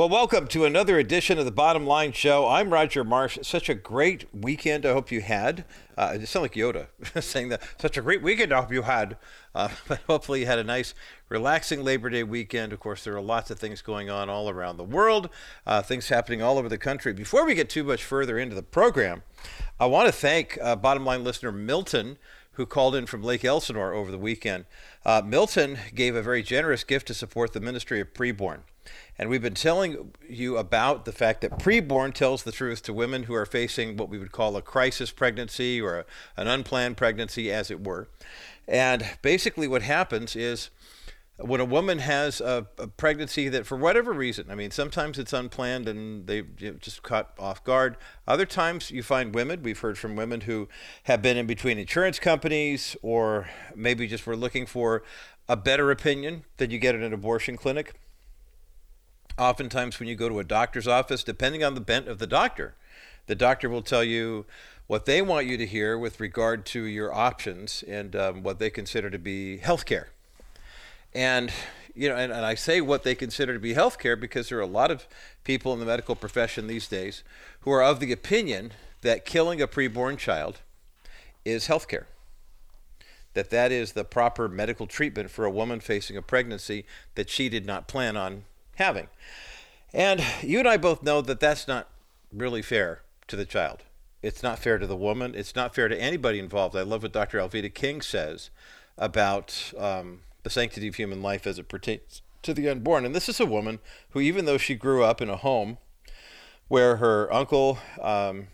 Well, welcome to another edition of the Bottom Line Show. I'm Roger Marsh. Such a great weekend. I hope you had. Uh, it sounds like Yoda saying that. Such a great weekend. I hope you had. Uh, but hopefully, you had a nice, relaxing Labor Day weekend. Of course, there are lots of things going on all around the world, uh, things happening all over the country. Before we get too much further into the program, I want to thank uh, Bottom Line listener Milton who called in from Lake Elsinore over the weekend. Uh, Milton gave a very generous gift to support the ministry of preborn. And we've been telling you about the fact that preborn tells the truth to women who are facing what we would call a crisis pregnancy or a, an unplanned pregnancy, as it were. And basically, what happens is when a woman has a, a, pregnancy that, for whatever reason, I mean, sometimes it's unplanned and they just caught off guard. Other times, you find women, we've heard from women who have been in between insurance companies or maybe just were looking for a better opinion than you get at an abortion clinic oftentimes when you go to a doctor's office, depending on the bent of the doctor, the doctor will tell you what they want you to hear with regard to your options and um, what they consider to be health care. And you know, and, and I say what they consider to be health care because there are a lot of people in the medical profession these days who are of the opinion that killing a preborn child is health care that that is the proper medical treatment for a woman facing a pregnancy that she did not plan on having. And you and I both know that that's not really fair to the child. It's not fair to the woman. It's not fair to anybody involved. I love what Dr. Alveda King says about um, the sanctity of human life as it pertains to the unborn. And this is a woman who, even though she grew up in a home where her uncle um,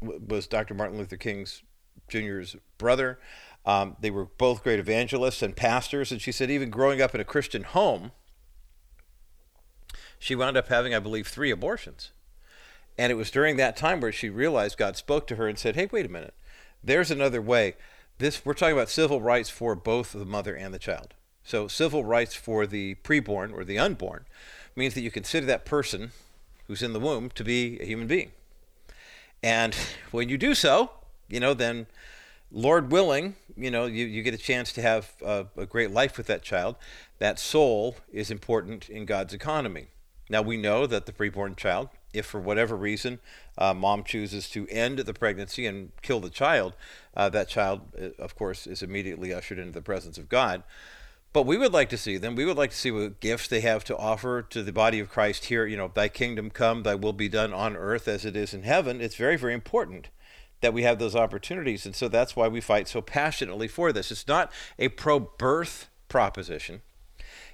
was Dr. Martin Luther King's Jr.'s brother, um, they were both great evangelists and pastors. And she said, even growing up in a Christian home, she wound up having, I believe, three abortions. And it was during that time where she realized God spoke to her and said, Hey, wait a minute. There's another way. This we're talking about civil rights for both the mother and the child. So civil rights for the preborn or the unborn means that you consider that person who's in the womb to be a human being. And when you do so, you know, then Lord willing, you know, you, you get a chance to have a, a great life with that child. That soul is important in God's economy. Now, we know that the preborn child, if for whatever reason uh, mom chooses to end the pregnancy and kill the child, uh, that child, uh, of course, is immediately ushered into the presence of God. But we would like to see them. We would like to see what gifts they have to offer to the body of Christ here. You know, thy kingdom come, thy will be done on earth as it is in heaven. It's very, very important that we have those opportunities. And so that's why we fight so passionately for this. It's not a pro birth proposition,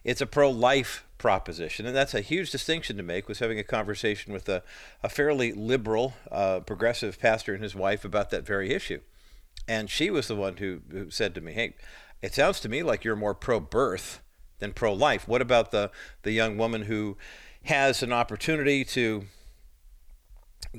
it's a pro life proposition. And that's a huge distinction to make. Was having a conversation with a, a fairly liberal, uh, progressive pastor and his wife about that very issue. And she was the one who, who said to me, Hey, it sounds to me like you're more pro birth than pro life. What about the, the young woman who has an opportunity to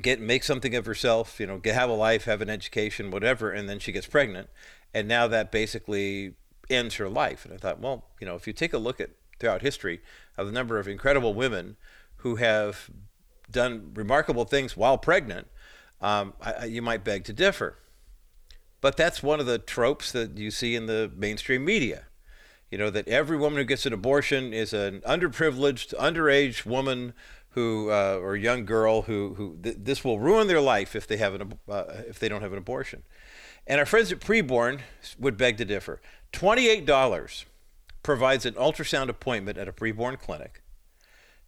get make something of herself, you know, get, have a life, have an education, whatever, and then she gets pregnant, and now that basically ends her life. And I thought, well, you know, if you take a look at throughout history of the number of incredible women who have done remarkable things while pregnant, um, I, you might beg to differ. But that's one of the tropes that you see in the mainstream media. You know, that every woman who gets an abortion is an underprivileged, underage woman who, uh, or young girl who, who th- this will ruin their life if they, have an, uh, if they don't have an abortion. And our friends at Preborn would beg to differ. $28 provides an ultrasound appointment at a preborn clinic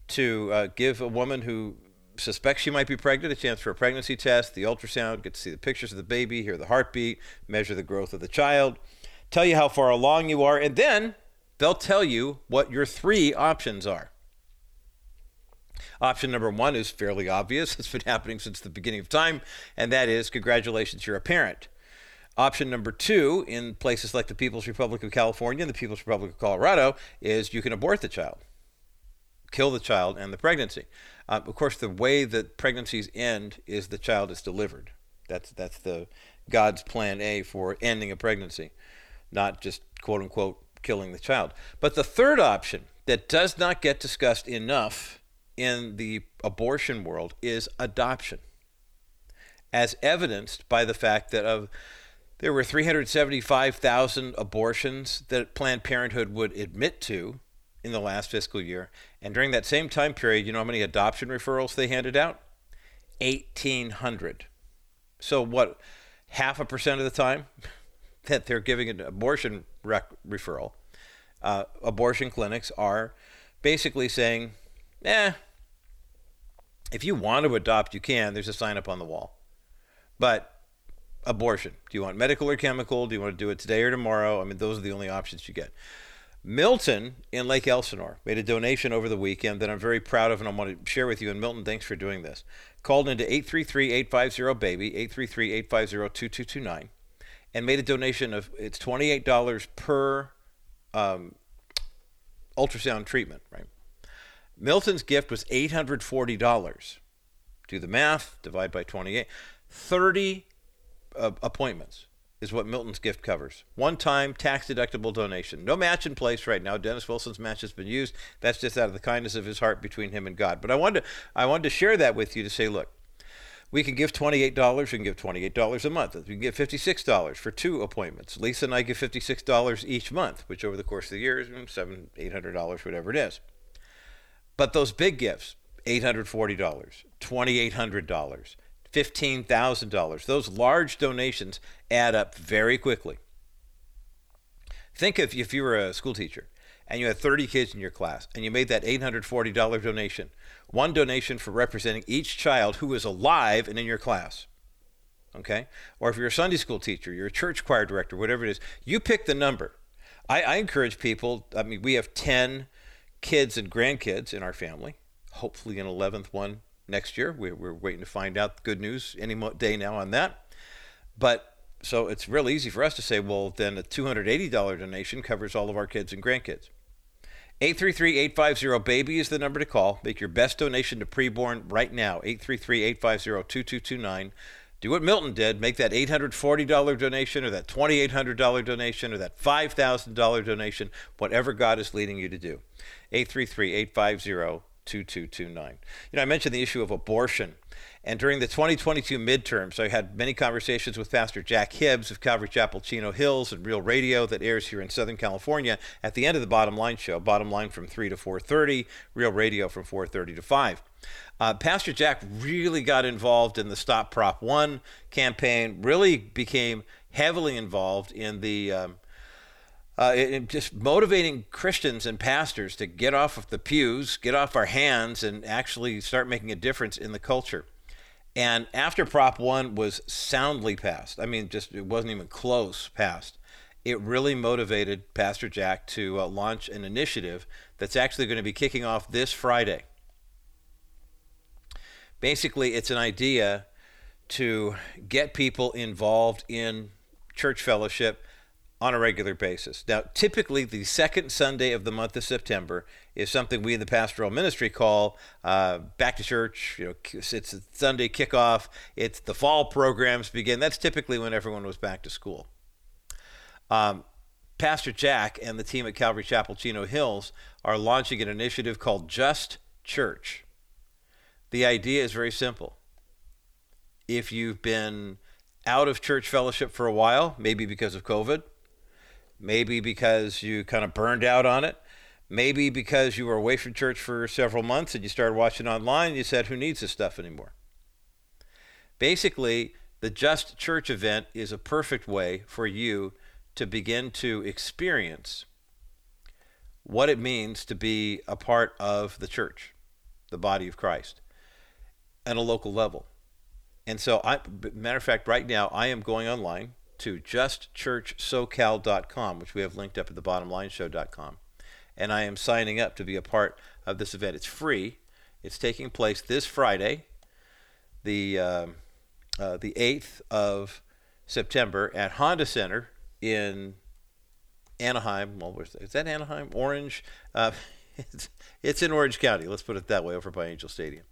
to uh, give a woman who suspects she might be pregnant a chance for a pregnancy test, the ultrasound, get to see the pictures of the baby, hear the heartbeat, measure the growth of the child, tell you how far along you are, and then they'll tell you what your three options are. Option number one is fairly obvious. It's been happening since the beginning of time, and that is congratulations, you're a parent. Option number two, in places like the People's Republic of California and the People's Republic of Colorado, is you can abort the child, kill the child and the pregnancy. Uh, of course, the way that pregnancies end is the child is delivered. That's that's the God's plan A for ending a pregnancy, not just quote unquote killing the child. But the third option that does not get discussed enough in the abortion world is adoption, as evidenced by the fact that of there were 375,000 abortions that Planned Parenthood would admit to in the last fiscal year. And during that same time period, you know how many adoption referrals they handed out? 1,800. So, what, half a percent of the time that they're giving an abortion rec- referral, uh, abortion clinics are basically saying, eh, if you want to adopt, you can. There's a sign up on the wall. But abortion, do you want medical or chemical? Do you want to do it today or tomorrow? I mean, those are the only options you get. Milton in Lake Elsinore made a donation over the weekend that I'm very proud of and I want to share with you. And Milton, thanks for doing this. Called into 833-850-BABY, 833-850-2229, and made a donation of, it's $28 per um, ultrasound treatment, right? Milton's gift was $840. Do the math, divide by 28. 30 uh, appointments is what Milton's gift covers. One time tax deductible donation. No match in place right now. Dennis Wilson's match has been used. That's just out of the kindness of his heart between him and God. But I wanted to, I wanted to share that with you to say, look, we can give $28. We can give $28 a month. We can give $56 for two appointments. Lisa and I give $56 each month, which over the course of the year is seven, $800, whatever it is. But those big gifts, $840, $2,800, $15,000, those large donations add up very quickly. Think of if you were a school teacher and you had 30 kids in your class and you made that $840 donation, one donation for representing each child who is alive and in your class. Okay? Or if you're a Sunday school teacher, you're a church choir director, whatever it is, you pick the number. I, I encourage people, I mean, we have 10 kids and grandkids in our family. Hopefully, an 11th one next year. We're, we're waiting to find out good news any day now on that. But so it's real easy for us to say, well, then a $280 donation covers all of our kids and grandkids. 833-850-BABY is the number to call. Make your best donation to preborn right now. 833-850-2229. Do what Milton did. Make that $840 donation or that $2,800 donation or that $5,000 donation, whatever God is leading you to do. 833 850 2229. You know, I mentioned the issue of abortion. And during the 2022 midterms, I had many conversations with Pastor Jack Hibbs of Calvary Chapel Chino Hills and Real Radio that airs here in Southern California at the end of the Bottom Line show. Bottom Line from 3 to 4:30, Real Radio from 4:30 to 5. Uh, Pastor Jack really got involved in the Stop Prop 1 campaign, really became heavily involved in the um, uh, just motivating Christians and pastors to get off of the pews, get off our hands, and actually start making a difference in the culture. And after Prop 1 was soundly passed, I mean, just it wasn't even close passed, it really motivated Pastor Jack to uh, launch an initiative that's actually going to be kicking off this Friday. Basically, it's an idea to get people involved in church fellowship on a regular basis. Now, typically, the second Sunday of the month of September is something we in the pastoral ministry call uh, back to church. You know, it's a Sunday kickoff. It's the fall programs begin. That's typically when everyone was back to school. Um, Pastor Jack and the team at Calvary Chapel Chino Hills are launching an initiative called Just Church. The idea is very simple. If you've been out of church fellowship for a while, maybe because of COVID, maybe because you kind of burned out on it, maybe because you were away from church for several months and you started watching online, and you said, Who needs this stuff anymore? Basically, the Just Church event is a perfect way for you to begin to experience what it means to be a part of the church, the body of Christ, at a local level. And so, I, matter of fact, right now I am going online to justchurchsocal.com, which we have linked up at the bottomlineshow.com. And I am signing up to be a part of this event. It's free. It's taking place this Friday, the uh, uh, the 8th of September at Honda Center in Anaheim. Well, is that Anaheim? Orange. Uh, it's, it's in Orange County. Let's put it that way, over by Angel Stadium.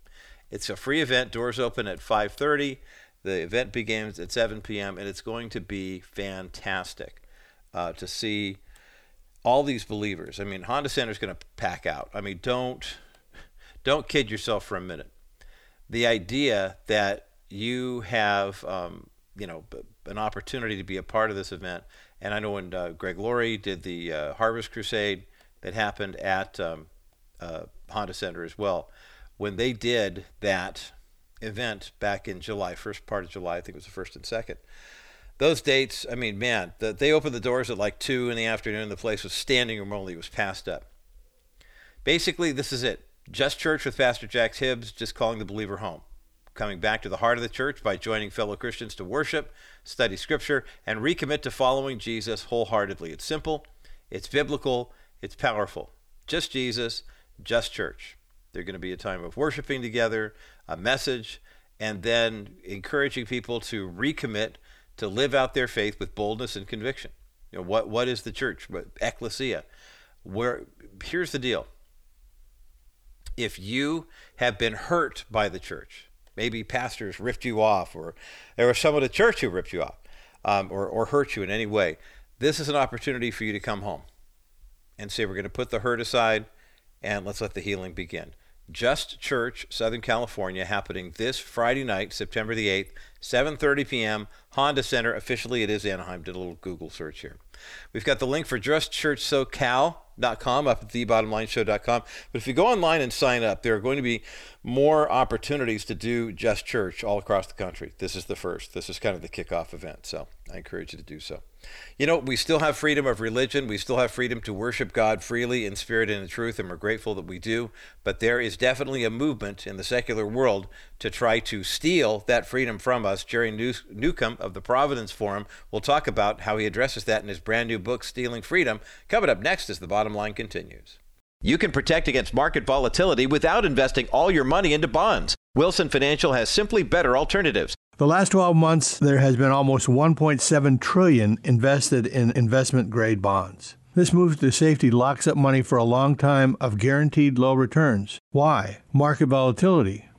It's a free event. Doors open at 5:30. The event begins at 7 p.m. and it's going to be fantastic uh, to see all these believers. I mean, Honda Center is going to pack out. I mean, don't don't kid yourself for a minute. The idea that you have, um, you know, an opportunity to be a part of this event, and I know when uh, Greg Laurie did the uh, Harvest Crusade, that happened at um, uh, Honda Center as well. When they did that event back in July, first part of July, I think it was the first and second. Those dates, I mean, man, the, they opened the doors at like two in the afternoon. The place was standing room only; it was passed up. Basically, this is it. Just church with Pastor Jax Hibbs, just calling the believer home coming back to the heart of the church by joining fellow Christians to worship, study scripture, and recommit to following Jesus wholeheartedly. It's simple, it's biblical, it's powerful. Just Jesus, just church. There's going to be a time of worshiping together, a message, and then encouraging people to recommit to live out their faith with boldness and conviction. You know, what what is the church? Ecclesia? Where here's the deal. If you have been hurt by the church, Maybe pastors ripped you off, or there was someone at the church who ripped you off, um, or, or hurt you in any way. This is an opportunity for you to come home and say, We're going to put the hurt aside and let's let the healing begin. Just Church, Southern California, happening this Friday night, September the 8th, 7:30 p.m. Honda Center. Officially, it is Anaheim. Did a little Google search here. We've got the link for Just Church SoCal com up at thebottomlineshow.com. But if you go online and sign up, there are going to be more opportunities to do Just Church all across the country. This is the first. This is kind of the kickoff event. So I encourage you to do so. You know, we still have freedom of religion. We still have freedom to worship God freely in spirit and in truth, and we're grateful that we do. But there is definitely a movement in the secular world to try to steal that freedom from us. Jerry Newcombe of the Providence Forum will talk about how he addresses that in his brand new book, Stealing Freedom. Coming up next as the bottom line continues. You can protect against market volatility without investing all your money into bonds. Wilson Financial has simply better alternatives. The last 12 months there has been almost 1.7 trillion invested in investment grade bonds. This move to safety locks up money for a long time of guaranteed low returns. Why? Market volatility.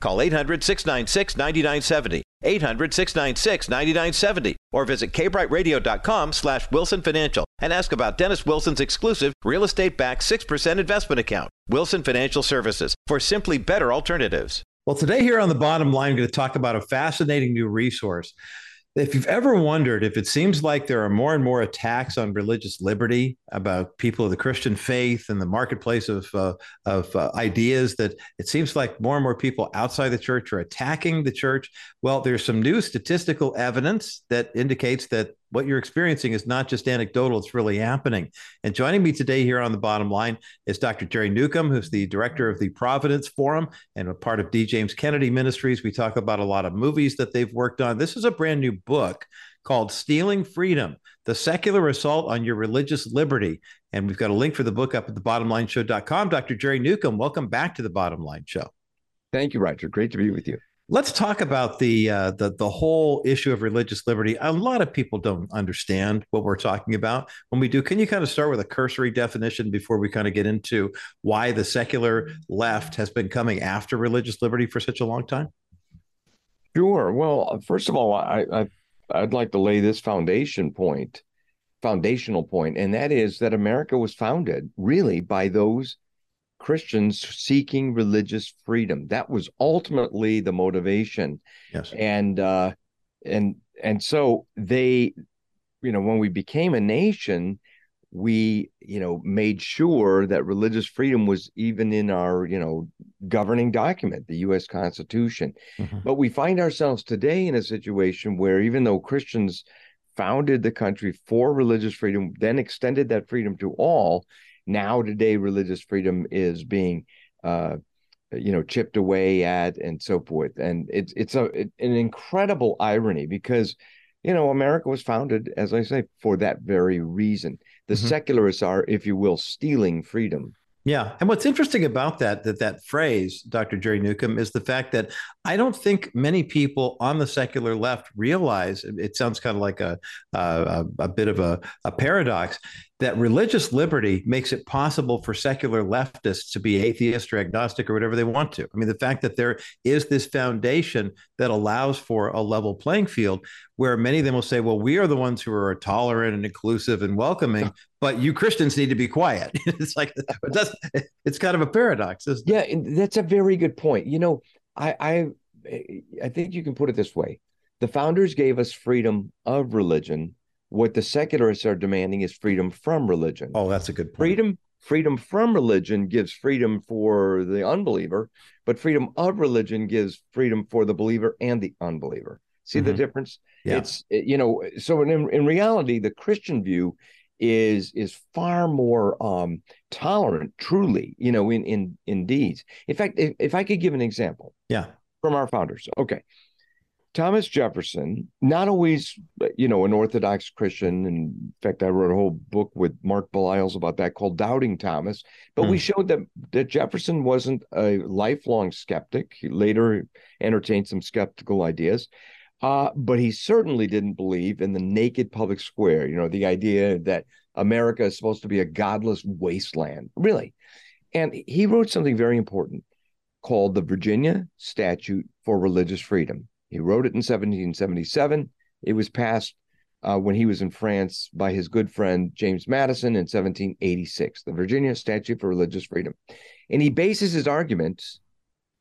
Call 800 696 9970. 800 696 9970 or visit kbrightradio.com slash wilson financial and ask about dennis wilson's exclusive real estate backed 6% investment account wilson financial services for simply better alternatives. Well today here on the bottom line i'm going to talk about a fascinating new resource if you've ever wondered if it seems like there are more and more attacks on religious liberty about people of the Christian faith and the marketplace of uh, of uh, ideas, that it seems like more and more people outside the church are attacking the church. Well, there's some new statistical evidence that indicates that what you're experiencing is not just anecdotal, it's really happening. And joining me today here on the bottom line is Dr. Jerry Newcombe, who's the director of the Providence Forum and a part of D. James Kennedy Ministries. We talk about a lot of movies that they've worked on. This is a brand new book called Stealing Freedom The Secular Assault on Your Religious Liberty. And we've got a link for the book up at the thebottomlineshow.com. Dr. Jerry Newcombe, welcome back to the Bottom Line Show. Thank you, Roger. Great to be with you. Let's talk about the uh, the the whole issue of religious liberty. A lot of people don't understand what we're talking about. When we do, can you kind of start with a cursory definition before we kind of get into why the secular left has been coming after religious liberty for such a long time? Sure. Well, first of all, I, I I'd like to lay this foundation point, foundational point, and that is that America was founded really by those Christians seeking religious freedom. That was ultimately the motivation. Yes. And uh, and and so they, you know, when we became a nation, we, you know, made sure that religious freedom was even in our, you know, governing document, the U.S. Constitution. Mm-hmm. But we find ourselves today in a situation where even though Christians founded the country for religious freedom, then extended that freedom to all now today religious freedom is being uh, you know chipped away at and so forth. And it's it's a it, an incredible irony because you know america was founded as i say for that very reason. The mm-hmm. secularists are if you will stealing freedom yeah, and what's interesting about that that that phrase, Dr. Jerry Newcombe, is the fact that I don't think many people on the secular left realize. It sounds kind of like a a, a bit of a, a paradox that religious liberty makes it possible for secular leftists to be atheist or agnostic or whatever they want to. I mean, the fact that there is this foundation that allows for a level playing field where many of them will say, well, we are the ones who are tolerant and inclusive and welcoming, but you Christians need to be quiet. it's like, that's, it's kind of a paradox. yeah, that's a very good point. You know, I, I, I think you can put it this way. The founders gave us freedom of religion what the secularists are demanding is freedom from religion. Oh, that's a good point. Freedom freedom from religion gives freedom for the unbeliever, but freedom of religion gives freedom for the believer and the unbeliever. See mm-hmm. the difference? Yeah. It's you know, so in in reality, the Christian view is is far more um, tolerant, truly, you know, in in in deeds. In fact, if, if I could give an example, yeah, from our founders. Okay, Thomas Jefferson, not always, you know, an Orthodox Christian. In fact, I wrote a whole book with Mark Beliles about that called Doubting Thomas. But we hmm. showed that, that Jefferson wasn't a lifelong skeptic. He later entertained some skeptical ideas. Uh, but he certainly didn't believe in the naked public square, you know, the idea that America is supposed to be a godless wasteland, really. And he wrote something very important called the Virginia Statute for Religious Freedom. He wrote it in 1777. It was passed uh, when he was in France by his good friend James Madison in 1786, the Virginia Statute for Religious Freedom. And he bases his arguments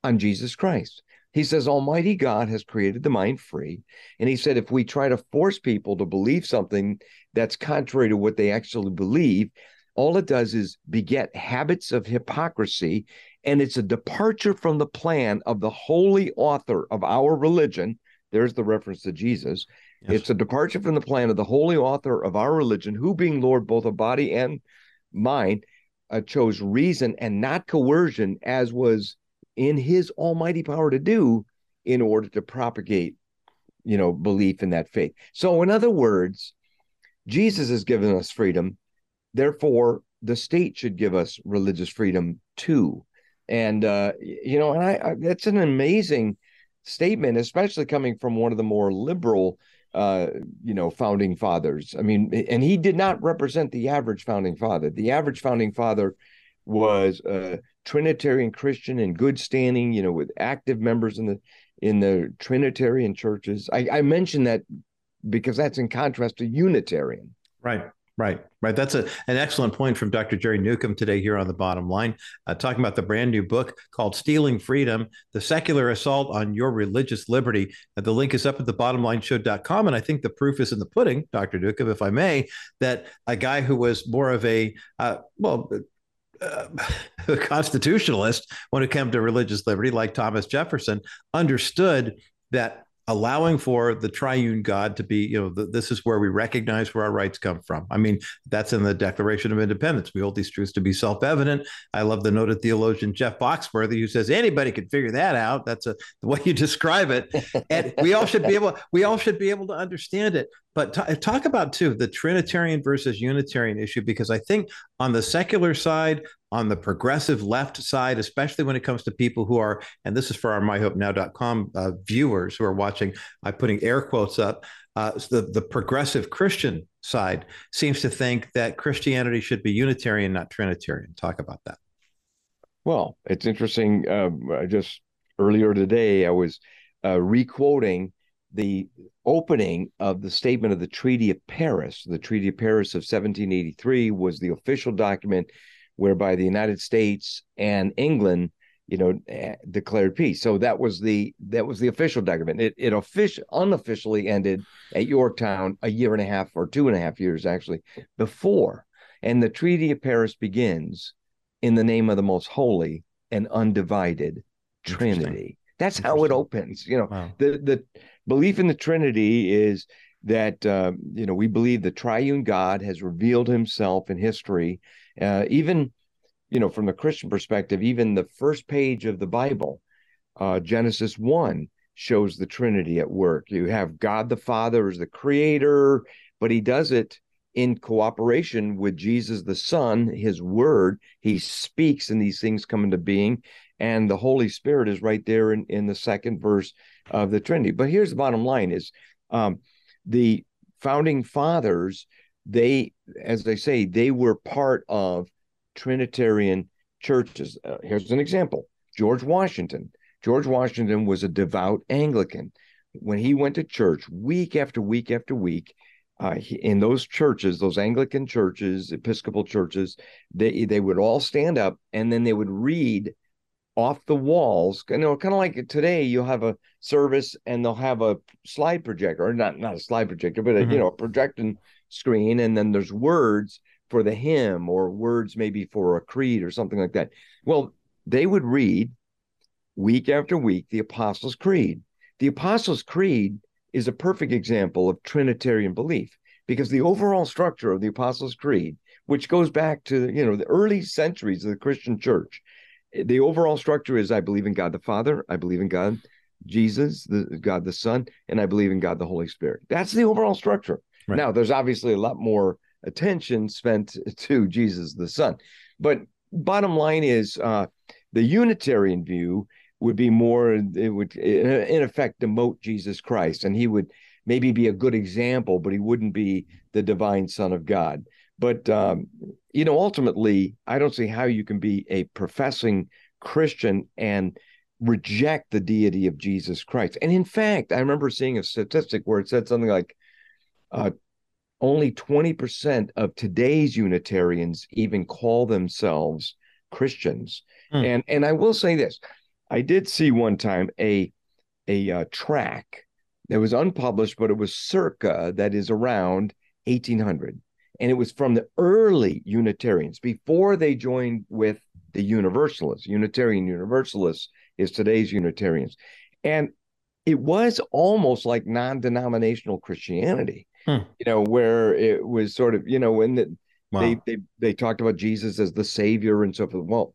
on Jesus Christ. He says, Almighty God has created the mind free. And he said, if we try to force people to believe something that's contrary to what they actually believe, all it does is beget habits of hypocrisy and it's a departure from the plan of the holy author of our religion. There's the reference to Jesus. Yes. It's a departure from the plan of the holy author of our religion, who, being Lord both of body and mind, uh, chose reason and not coercion, as was in his almighty power to do, in order to propagate, you know, belief in that faith. So, in other words, Jesus has given us freedom. Therefore, the state should give us religious freedom too and uh, you know, and I, I that's an amazing statement, especially coming from one of the more liberal uh, you know, founding fathers. I mean, and he did not represent the average founding father. The average founding father was a Trinitarian Christian in good standing, you know, with active members in the in the Trinitarian churches. I, I mention that because that's in contrast to Unitarian. Right. Right, right. That's a, an excellent point from Dr. Jerry Newcombe today here on the bottom line, uh, talking about the brand new book called Stealing Freedom The Secular Assault on Your Religious Liberty. Uh, the link is up at the bottomlineshow.com. And I think the proof is in the pudding, Dr. Newcombe, if I may, that a guy who was more of a, uh, well, uh, constitutionalist when it came to religious liberty, like Thomas Jefferson, understood that allowing for the triune God to be, you know, the, this is where we recognize where our rights come from. I mean, that's in the Declaration of Independence. We hold these truths to be self evident. I love the noted theologian Jeff Foxworthy who says anybody can figure that out. That's a, the way you describe it. And we all should be able, we all should be able to understand it. But t- talk about too the Trinitarian versus Unitarian issue, because I think on the secular side, on the progressive left side, especially when it comes to people who are, and this is for our myhopenow.com uh, viewers who are watching, I'm putting air quotes up, uh, the, the progressive Christian side seems to think that Christianity should be Unitarian, not Trinitarian. Talk about that. Well, it's interesting. Uh, just earlier today, I was uh, requoting the opening of the statement of the Treaty of Paris. The Treaty of Paris of 1783 was the official document whereby the United States and England, you know, eh, declared peace. So that was the that was the official document. It it official unofficially ended at Yorktown a year and a half or two and a half years actually before. And the Treaty of Paris begins in the name of the most holy and undivided Trinity. That's how it opens. You know, wow. the the belief in the Trinity is that uh, you know we believe the triune God has revealed Himself in history uh, even, you know, from the Christian perspective, even the first page of the Bible, uh, Genesis 1, shows the Trinity at work. You have God the Father as the creator, but he does it in cooperation with Jesus the Son, his word. He speaks and these things come into being. And the Holy Spirit is right there in, in the second verse of the Trinity. But here's the bottom line is um, the founding fathers they, as they say, they were part of Trinitarian churches. Uh, here's an example George Washington. George Washington was a devout Anglican. When he went to church week after week after week, uh, he, in those churches, those Anglican churches, Episcopal churches, they they would all stand up and then they would read off the walls. You know, kind of like today, you'll have a service and they'll have a slide projector, or not not a slide projector, but a, mm-hmm. you know, a projecting screen, and then there's words for the hymn or words maybe for a creed or something like that. Well, they would read week after week the Apostles' Creed. The Apostles' Creed is a perfect example of Trinitarian belief because the overall structure of the Apostles' Creed, which goes back to you know the early centuries of the Christian Church, the overall structure is I believe in God the Father, I believe in God Jesus, the God the Son, and I believe in God the Holy Spirit. That's the overall structure. Right. Now, there's obviously a lot more attention spent to Jesus the Son, but bottom line is uh, the Unitarian view would be more it would in effect demote jesus christ and he would maybe be a good example but he wouldn't be the divine son of god but um, you know ultimately i don't see how you can be a professing christian and reject the deity of jesus christ. And in fact i remember seeing a statistic where it said something like uh, only 20% of today's unitarians even call themselves christians. Hmm. and and i will say this. I did see one time a a uh, track that was unpublished, but it was circa that is around 1800, and it was from the early Unitarians before they joined with the Universalists. Unitarian Universalists is today's Unitarians, and it was almost like non-denominational Christianity. Hmm. You know, where it was sort of you know when the, wow. they they they talked about Jesus as the Savior and so forth. Well,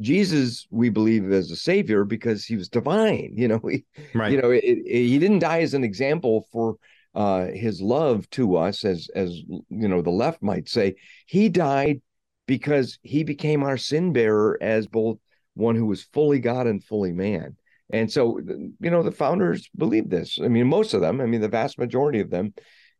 Jesus, we believe as a savior because he was divine. You know, he, right. you know, it, it, he didn't die as an example for uh, his love to us, as as you know, the left might say. He died because he became our sin bearer as both one who was fully God and fully man. And so, you know, the founders believe this. I mean, most of them. I mean, the vast majority of them.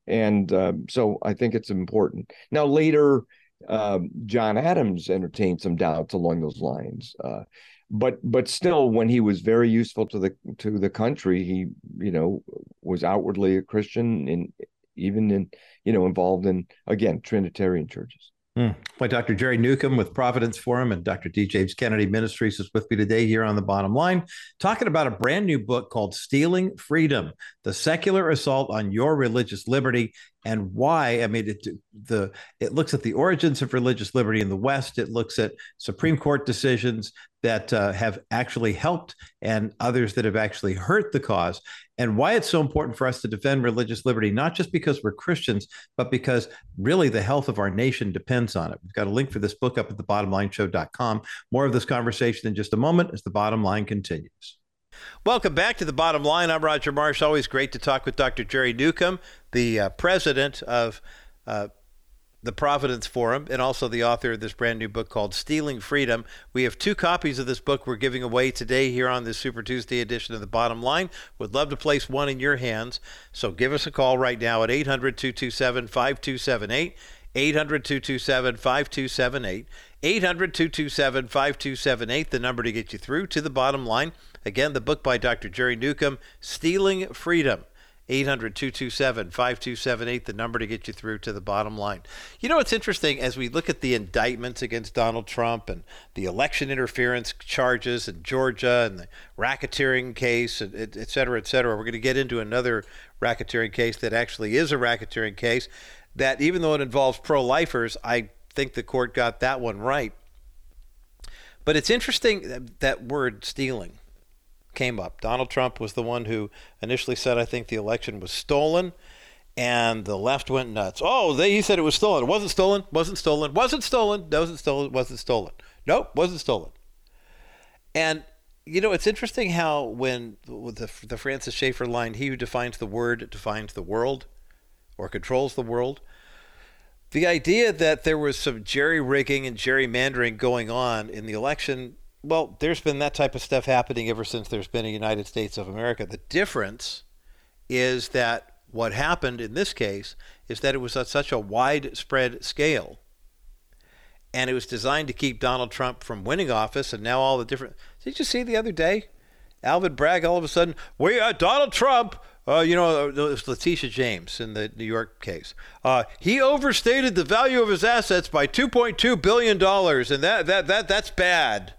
And um, so, I think it's important. Now, later um, John Adams entertained some doubts along those lines. Uh, but but still, when he was very useful to the to the country, he you know was outwardly a Christian and even in you know involved in again Trinitarian churches. Mm. Dr. Jerry Newcombe with Providence Forum and Dr. D. James Kennedy Ministries is with me today here on the bottom line, talking about a brand new book called Stealing Freedom The Secular Assault on Your Religious Liberty and why. I mean, it, the, it looks at the origins of religious liberty in the West, it looks at Supreme Court decisions that uh, have actually helped and others that have actually hurt the cause and why it's so important for us to defend religious liberty, not just because we're Christians, but because really the health of our nation depends on it. We've got a link for this book up at the bottomlineshow.com. More of this conversation in just a moment as the bottom line continues. Welcome back to the bottom line. I'm Roger Marsh. Always great to talk with Dr. Jerry Newcomb, the uh, president of uh, the Providence Forum, and also the author of this brand new book called Stealing Freedom. We have two copies of this book we're giving away today here on this Super Tuesday edition of The Bottom Line. Would love to place one in your hands. So give us a call right now at 800 227 5278. 800 227 5278. 800 227 5278, the number to get you through to the bottom line. Again, the book by Dr. Jerry Newcombe, Stealing Freedom. 800 227 5278, the number to get you through to the bottom line. You know, it's interesting as we look at the indictments against Donald Trump and the election interference charges in Georgia and the racketeering case, et cetera, et cetera. We're going to get into another racketeering case that actually is a racketeering case that, even though it involves pro lifers, I think the court got that one right. But it's interesting that word stealing came up. Donald Trump was the one who initially said, I think the election was stolen. And the left went nuts. Oh, they, he said it was stolen. It wasn't stolen. Wasn't stolen. Wasn't stolen. Wasn't stolen. Wasn't stolen. Nope, wasn't stolen. And you know, it's interesting how when the, the Francis Schaeffer line, "He who defines the word defines the world, or controls the world." The idea that there was some jerry rigging and gerrymandering going on in the election well, there's been that type of stuff happening ever since there's been a United States of America. The difference is that What happened in this case is that it was at such a widespread scale and it was designed to keep Donald Trump from winning office. And now all the different. Did you see the other day? Alvin Bragg all of a sudden, we uh, Donald Trump. Uh, you know, it was Letitia James in the New York case. Uh, he overstated the value of his assets by 2.2 billion dollars, and that that that that's bad.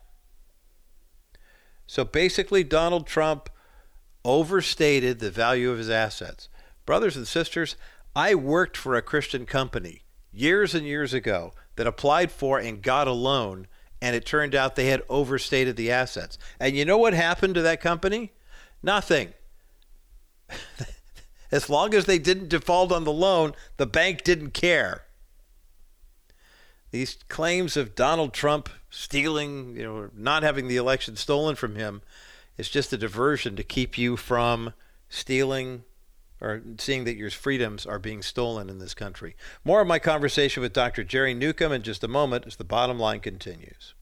So basically, Donald Trump overstated the value of his assets. Brothers and sisters, I worked for a Christian company years and years ago that applied for and got a loan, and it turned out they had overstated the assets. And you know what happened to that company? Nothing. as long as they didn't default on the loan, the bank didn't care. These claims of Donald Trump stealing, you know, not having the election stolen from him is just a diversion to keep you from stealing or seeing that your freedoms are being stolen in this country. More of my conversation with Dr. Jerry Newcombe in just a moment as the bottom line continues.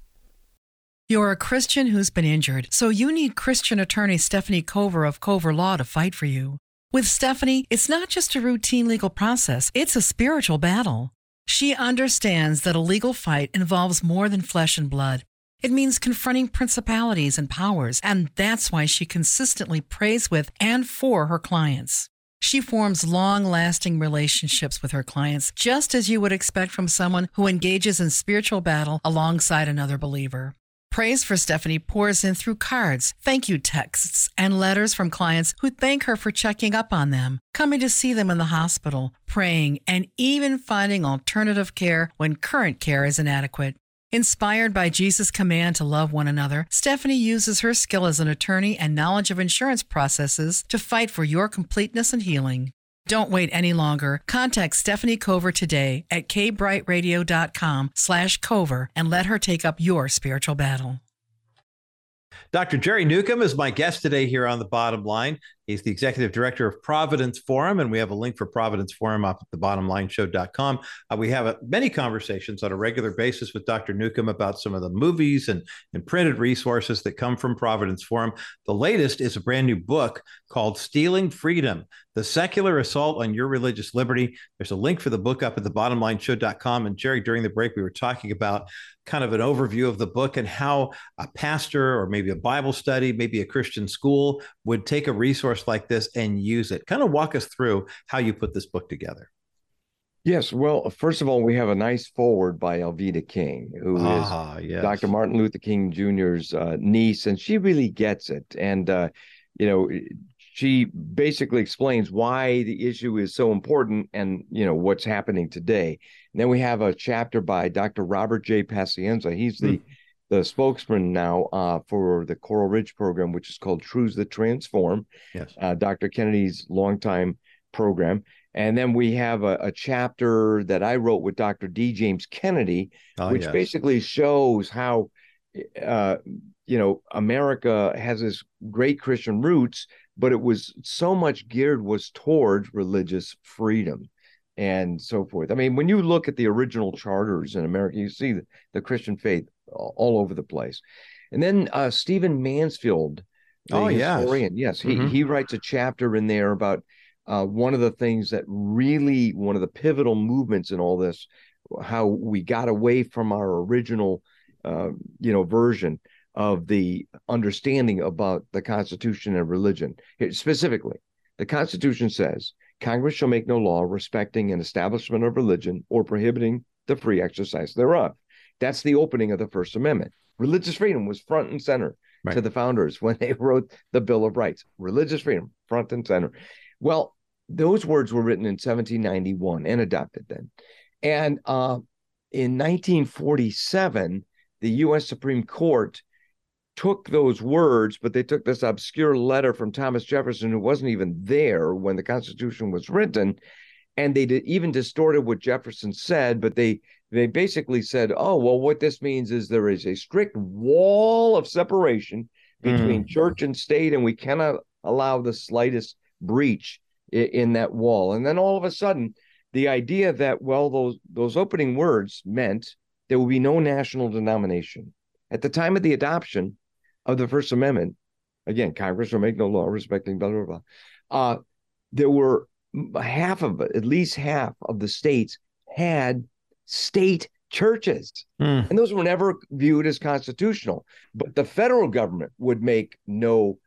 You're a Christian who's been injured, so you need Christian attorney Stephanie Cover of Cover Law to fight for you. With Stephanie, it's not just a routine legal process, it's a spiritual battle. She understands that a legal fight involves more than flesh and blood. It means confronting principalities and powers, and that's why she consistently prays with and for her clients. She forms long lasting relationships with her clients, just as you would expect from someone who engages in spiritual battle alongside another believer. Praise for Stephanie pours in through cards, thank you texts, and letters from clients who thank her for checking up on them, coming to see them in the hospital, praying, and even finding alternative care when current care is inadequate. Inspired by Jesus' command to love one another, Stephanie uses her skill as an attorney and knowledge of insurance processes to fight for your completeness and healing. Don't wait any longer. Contact Stephanie Cover today at kbrightradio.com slash cover and let her take up your spiritual battle. Dr. Jerry Newcombe is my guest today here on the bottom line. He's the executive director of Providence Forum, and we have a link for Providence Forum up at thebottomlineshow.com. Uh, we have uh, many conversations on a regular basis with Dr. Newcombe about some of the movies and, and printed resources that come from Providence Forum. The latest is a brand new book called Stealing Freedom The Secular Assault on Your Religious Liberty. There's a link for the book up at thebottomlineshow.com. And Jerry, during the break, we were talking about kind of an overview of the book and how a pastor or maybe a Bible study, maybe a Christian school would take a resource resource like this and use it. Kind of walk us through how you put this book together. Yes. Well, first of all, we have a nice foreword by Alveda King, who ah, is yes. Dr. Martin Luther King Jr.'s uh, niece, and she really gets it. And, uh, you know, she basically explains why the issue is so important and, you know, what's happening today. And then we have a chapter by Dr. Robert J. Pacienza. He's the mm the spokesman now uh, for the Coral Ridge program, which is called Truths That Transform. Yes. Uh, Dr. Kennedy's longtime program. And then we have a, a, chapter that I wrote with Dr. D. James Kennedy, oh, which yes. basically shows how, uh, you know, America has this great Christian roots, but it was so much geared was towards religious freedom and so forth. I mean, when you look at the original charters in America, you see the, the Christian faith all over the place. And then uh, Stephen Mansfield, the oh, historian, yes, yes mm-hmm. he, he writes a chapter in there about uh, one of the things that really, one of the pivotal movements in all this, how we got away from our original, uh, you know, version of the understanding about the Constitution and religion. Specifically, the Constitution says Congress shall make no law respecting an establishment of religion or prohibiting the free exercise thereof. That's the opening of the First Amendment. Religious freedom was front and center right. to the founders when they wrote the Bill of Rights. Religious freedom, front and center. Well, those words were written in 1791 and adopted then. And uh, in 1947, the U.S. Supreme Court took those words, but they took this obscure letter from Thomas Jefferson, who wasn't even there when the Constitution was written, and they did, even distorted what Jefferson said. But they they basically said, "Oh, well, what this means is there is a strict wall of separation between mm. church and state, and we cannot allow the slightest breach in, in that wall." And then all of a sudden, the idea that well, those those opening words meant there will be no national denomination. At the time of the adoption, of the First Amendment, again, Congress will make no law respecting blah blah blah. Uh, there were half of at least half of the states had state churches. Mm. And those were never viewed as constitutional. But the federal government would make no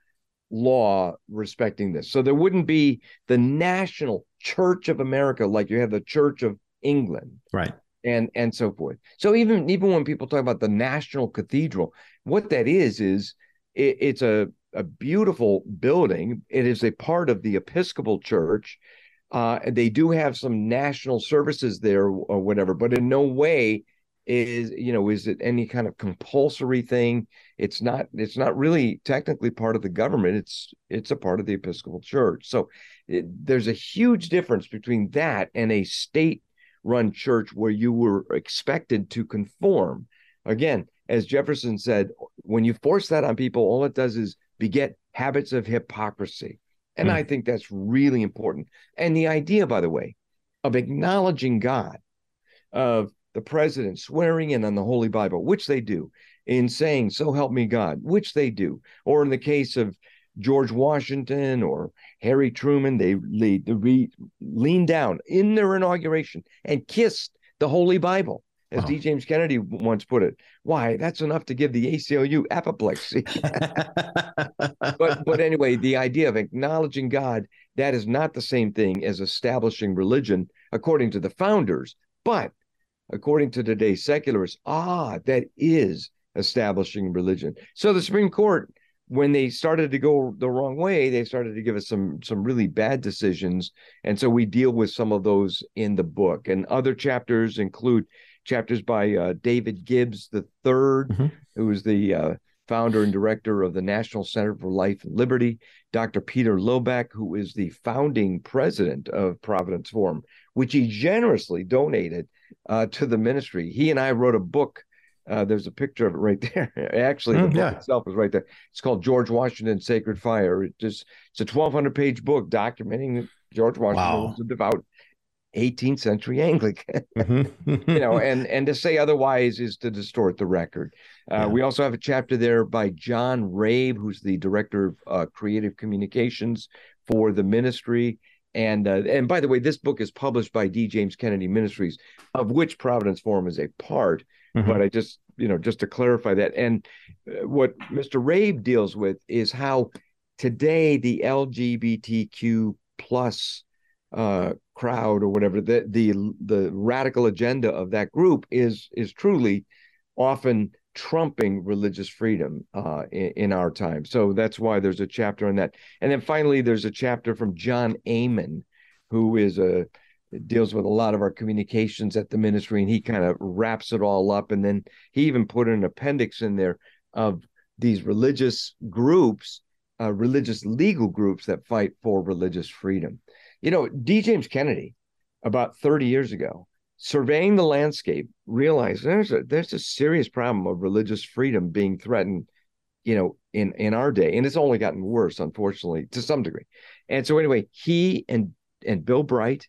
law respecting this. So there wouldn't be the national church of America like you have the Church of England. Right. And and so forth. So even even when people talk about the national cathedral, what that is is it, it's a a beautiful building. It is a part of the Episcopal Church. Uh, they do have some national services there or whatever, but in no way is you know is it any kind of compulsory thing it's not it's not really technically part of the government it's it's a part of the episcopal church so it, there's a huge difference between that and a state run church where you were expected to conform again as jefferson said when you force that on people all it does is beget habits of hypocrisy and mm. i think that's really important and the idea by the way of acknowledging god of the president swearing in on the Holy Bible, which they do, in saying, So help me God, which they do. Or in the case of George Washington or Harry Truman, they, lean down in their inauguration and kissed the Holy Bible. As wow. D. James Kennedy once put it, why that's enough to give the ACLU apoplexy. but but anyway, the idea of acknowledging God that is not the same thing as establishing religion according to the founders. But according to today's secularists, ah, that is establishing religion. So the Supreme Court, when they started to go the wrong way, they started to give us some some really bad decisions, and so we deal with some of those in the book. And other chapters include chapters by uh, David Gibbs the 3rd mm-hmm. who was the uh, founder and director of the National Center for Life and Liberty, Dr. Peter Lillback, who is the founding president of Providence Forum, which he generously donated uh, to the ministry. He and I wrote a book. Uh, there's a picture of it right there. Actually, the mm, book yeah. itself is right there. It's called George Washington Sacred Fire. It just it's a 1,200 page book documenting George Washington wow. was a devout 18th century Anglican. Mm-hmm. you know, and and to say otherwise is to distort the record. Uh, yeah. We also have a chapter there by John Rabe, who's the director of uh, creative communications for the ministry. And uh, and by the way, this book is published by D. James Kennedy Ministries, of which Providence Forum is a part. Mm-hmm. But I just you know just to clarify that, and uh, what Mr. Rabe deals with is how today the LGBTQ plus uh, crowd or whatever the the the radical agenda of that group is is truly often trumping religious freedom uh, in, in, our time. So that's why there's a chapter on that. And then finally, there's a chapter from John Aman, who is a deals with a lot of our communications at the ministry, and he kind of wraps it all up. And then he even put an appendix in there of these religious groups, uh, religious legal groups that fight for religious freedom. You know, D. James Kennedy, about 30 years ago, surveying the landscape, realized there's a there's a serious problem of religious freedom being threatened, you know, in in our day, and it's only gotten worse, unfortunately, to some degree. And so anyway, he and and Bill Bright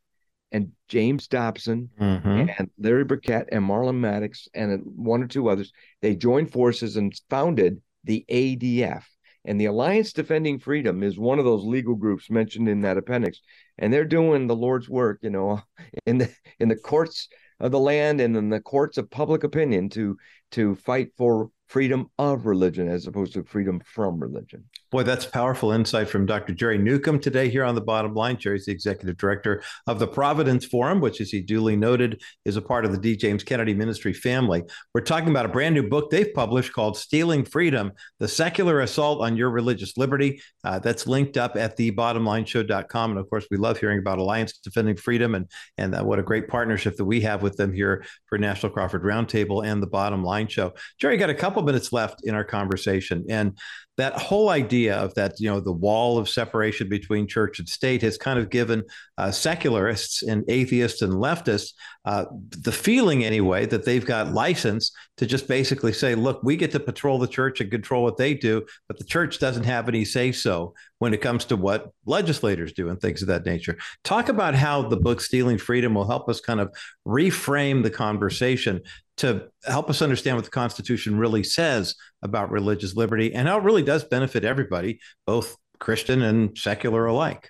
and James Dobson mm-hmm. and Larry Burkett and Marlin Maddoux and one or two others, they joined forces and founded the ADF. And the Alliance Defending Freedom is one of those legal groups mentioned in that appendix and they're doing the Lord's work, you know, in the in the courts of the land and in the courts of public opinion to to fight for freedom of religion as opposed to freedom from religion. Boy, that's powerful insight from Dr. Jerry Newcombe today here on the bottom line. Jerry's the executive director of the Providence Forum, which, as he duly noted, is a part of the D. James Kennedy Ministry family. We're talking about a brand new book they've published called Stealing Freedom The Secular Assault on Your Religious Liberty. Uh, that's linked up at the thebottomlineshow.com. And of course, we love hearing about Alliance Defending Freedom and, and uh, what a great partnership that we have with them here for National Crawford Roundtable and the Bottom Line Show. Jerry, got a couple minutes left in our conversation. And that whole idea of that, you know, the wall of separation between church and state has kind of given uh, secularists and atheists and leftists uh, the feeling, anyway, that they've got license to just basically say, look, we get to patrol the church and control what they do, but the church doesn't have any say so when it comes to what legislators do and things of that nature. Talk about how the book Stealing Freedom will help us kind of reframe the conversation to help us understand what the Constitution really says about religious liberty and how it really does benefit everybody, both Christian and secular alike.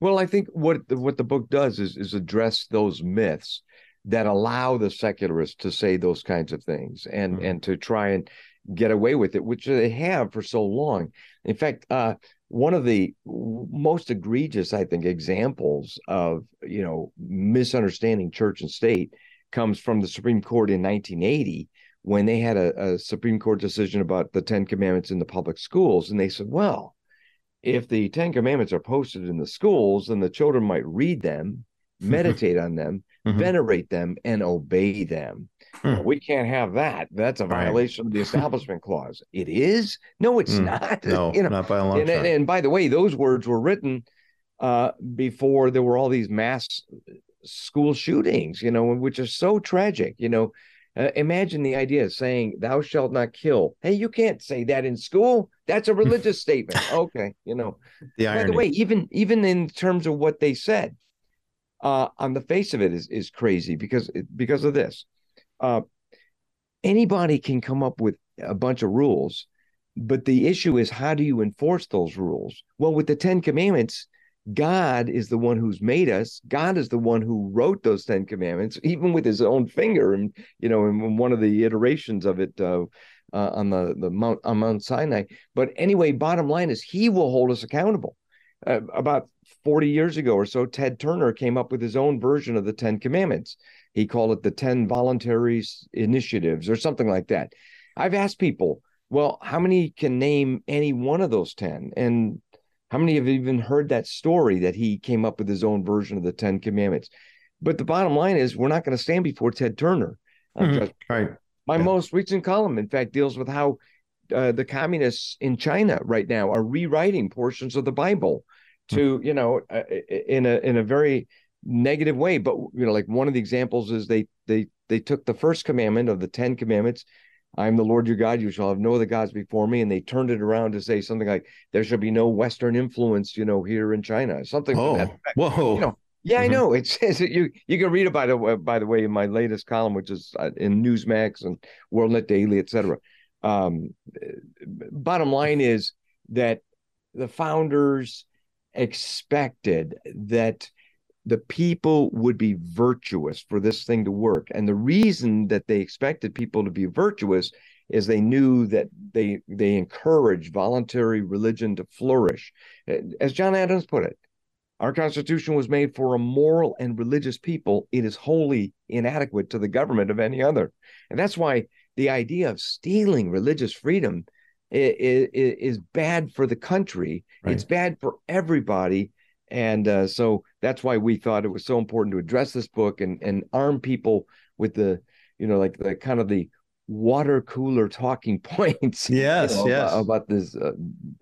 Well, I think what the, what the book does is is address those myths that allow the secularists to say those kinds of things and mm-hmm. and to try and get away with it, which they have for so long. In fact, uh, one of the most egregious, I think, examples of you know misunderstanding church and state comes from the Supreme Court in 1980 when they had a, a Supreme Court decision about the Ten Commandments in the public schools, and they said, well if the Ten Commandments are posted in the schools, then the children might read them, meditate on them, mm-hmm. venerate them, and obey them. Mm. We can't have that. That's a violation right. of the Establishment Clause. It is? No, it's mm. not. No, you know, not by a long and, and, and, by the way, those words were written uh, before there were all these mass school shootings, you know, which is so tragic. You know, uh, imagine the idea of saying, Thou shalt not kill. Hey, you can't say that in school. That's a religious statement. Okay. You know, the by the way, even even in terms of what they said, uh, on the face of it is, is crazy because because of this. Uh, anybody can come up with a bunch of rules, but the issue is how do you enforce those rules? Well, with the Ten Commandments, God is the one who's made us. God is the one who wrote those Ten Commandments, even with his own finger. And, you know, in one of the iterations of it uh, uh, on the, the Mount, on Mount Sinai. But anyway, bottom line is he will hold us accountable. Uh, about 40 years ago or so, Ted Turner came up with his own version of the Ten Commandments. He called it the 10 Voluntary Initiatives or something like that. I've asked people, well, how many can name any one of those 10? And how many have even heard that story that he came up with his own version of the Ten Commandments? But the bottom line is, we're not going to stand before Ted Turner. Mm-hmm. Just, right. My yeah. most recent column, in fact, deals with how uh, the communists in China right now are rewriting portions of the Bible to, mm-hmm. you know, uh, in a in a very negative way. But you know, like one of the examples is they they they took the first commandment of the Ten Commandments I'm the Lord your God, you shall have no other gods before me. And they turned it around to say something like, there shall be no Western influence, you know, here in China, something oh, like that. Whoa. You know, yeah, mm-hmm. I know. It says you you can read it by the by the way in my latest column, which is uh, in Newsmax and WorldNet Daily, etc. Um, bottom line is that the founders expected that the people would be virtuous for this thing to work. And the reason that they expected people to be virtuous is they knew that they they encourage voluntary religion to flourish. Uh, as John Adams put it, our Constitution was made for a moral and religious people. It is wholly inadequate to the government of any other. And that's why the idea of stealing religious freedom is, is bad for the country. Right. It's bad for everybody and uh, so that's why we thought it was so important to address this book and and arm people with the you know like the kind of the water cooler talking points yes you know, yes. about, about this uh,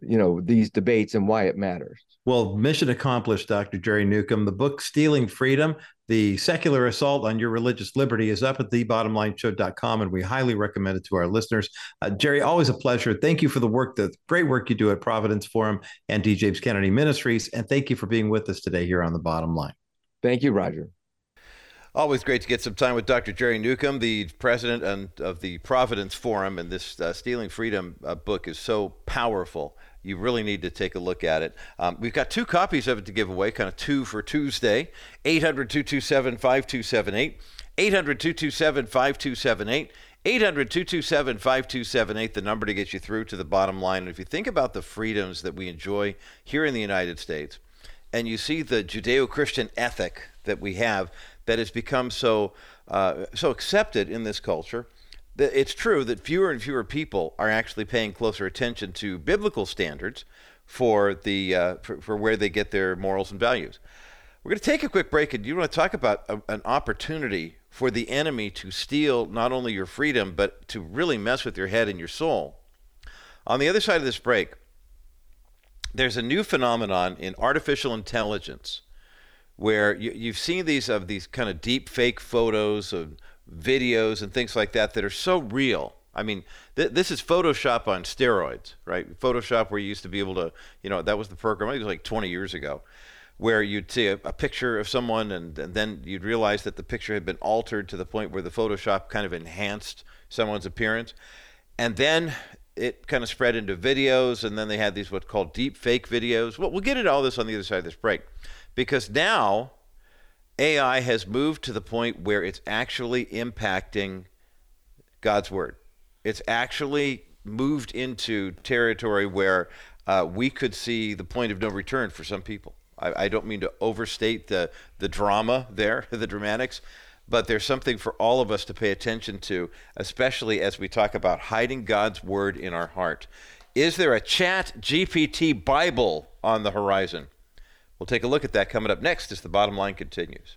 you know these debates and why it matters. Well mission accomplished dr jerry newcombe the book stealing freedom the secular assault on your religious liberty is up at thebottomlineshow.com and we highly recommend it to our listeners uh, jerry always a pleasure thank you for the work the great work you do at providence forum and d james kennedy ministries and thank you for being with us today here on the bottom line thank you roger Always great to get some time with Dr. Jerry Newcombe, the president and, of the Providence Forum. And this uh, Stealing Freedom uh, book is so powerful. You really need to take a look at it. Um, we've got two copies of it to give away, kind of two for Tuesday 800 227 5278. 800 227 5278. 800 227 5278, the number to get you through to the bottom line. And if you think about the freedoms that we enjoy here in the United States, and you see the Judeo Christian ethic that we have, that has become so uh, so accepted in this culture. It's true that fewer and fewer people are actually paying closer attention to biblical standards for the uh, for, for, where they get their morals and values. We're going to take a quick break, and you want to talk about a, an opportunity for the enemy to steal not only your freedom but to really mess with your head and your soul. On the other side of this break, there's a new phenomenon in artificial intelligence where you, have seen these of these kind of deep fake photos of videos and things like that that are so real. I mean, th- this is Photoshop on steroids, right? Photoshop, where you used to be able to, you know, that was the program. It was like 20 years ago, where you'd see a, a picture of someone, and, and then you'd realize that the picture had been altered to the point where the Photoshop kind of enhanced someone's appearance, and then it kind of spread into videos, and then they had these what's called deep fake videos. Well, we'll get into all this on the other side of this break, because now AI has moved to the point where it's actually impacting God's word. It's actually moved into territory where uh, we could see the point of no return for some people. I, I don't mean to overstate the the drama there, the dramatics, but there's something for all of us to pay attention to, especially as we talk about hiding God's word in our heart. Is there a chat GPT Bible on the horizon? We'll take a look at that coming up next as the bottom line continues.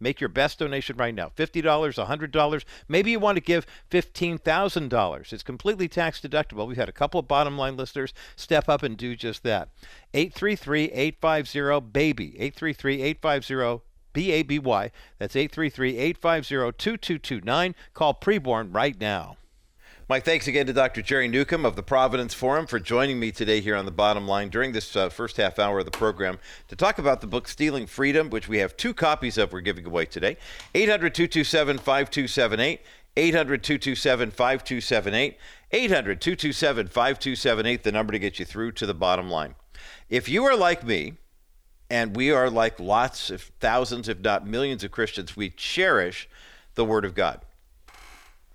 Make your best donation right now $50, $100. Maybe you want to give $15,000. It's completely tax deductible. We've had a couple of bottom line listeners step up and do just that. 833 850 BABY. 833 850 B A B Y. That's 833 850 2229. Call Preborn right now. Mike, thanks again to Dr. Jerry Newcombe of the Providence Forum for joining me today here on the bottom line during this uh, first half hour of the program to talk about the book Stealing Freedom, which we have two copies of we're giving away today. 800 227 5278. 800 227 5278. 800 227 5278, the number to get you through to the bottom line. If you are like me, and we are like lots of thousands, if not millions of Christians, we cherish the Word of God.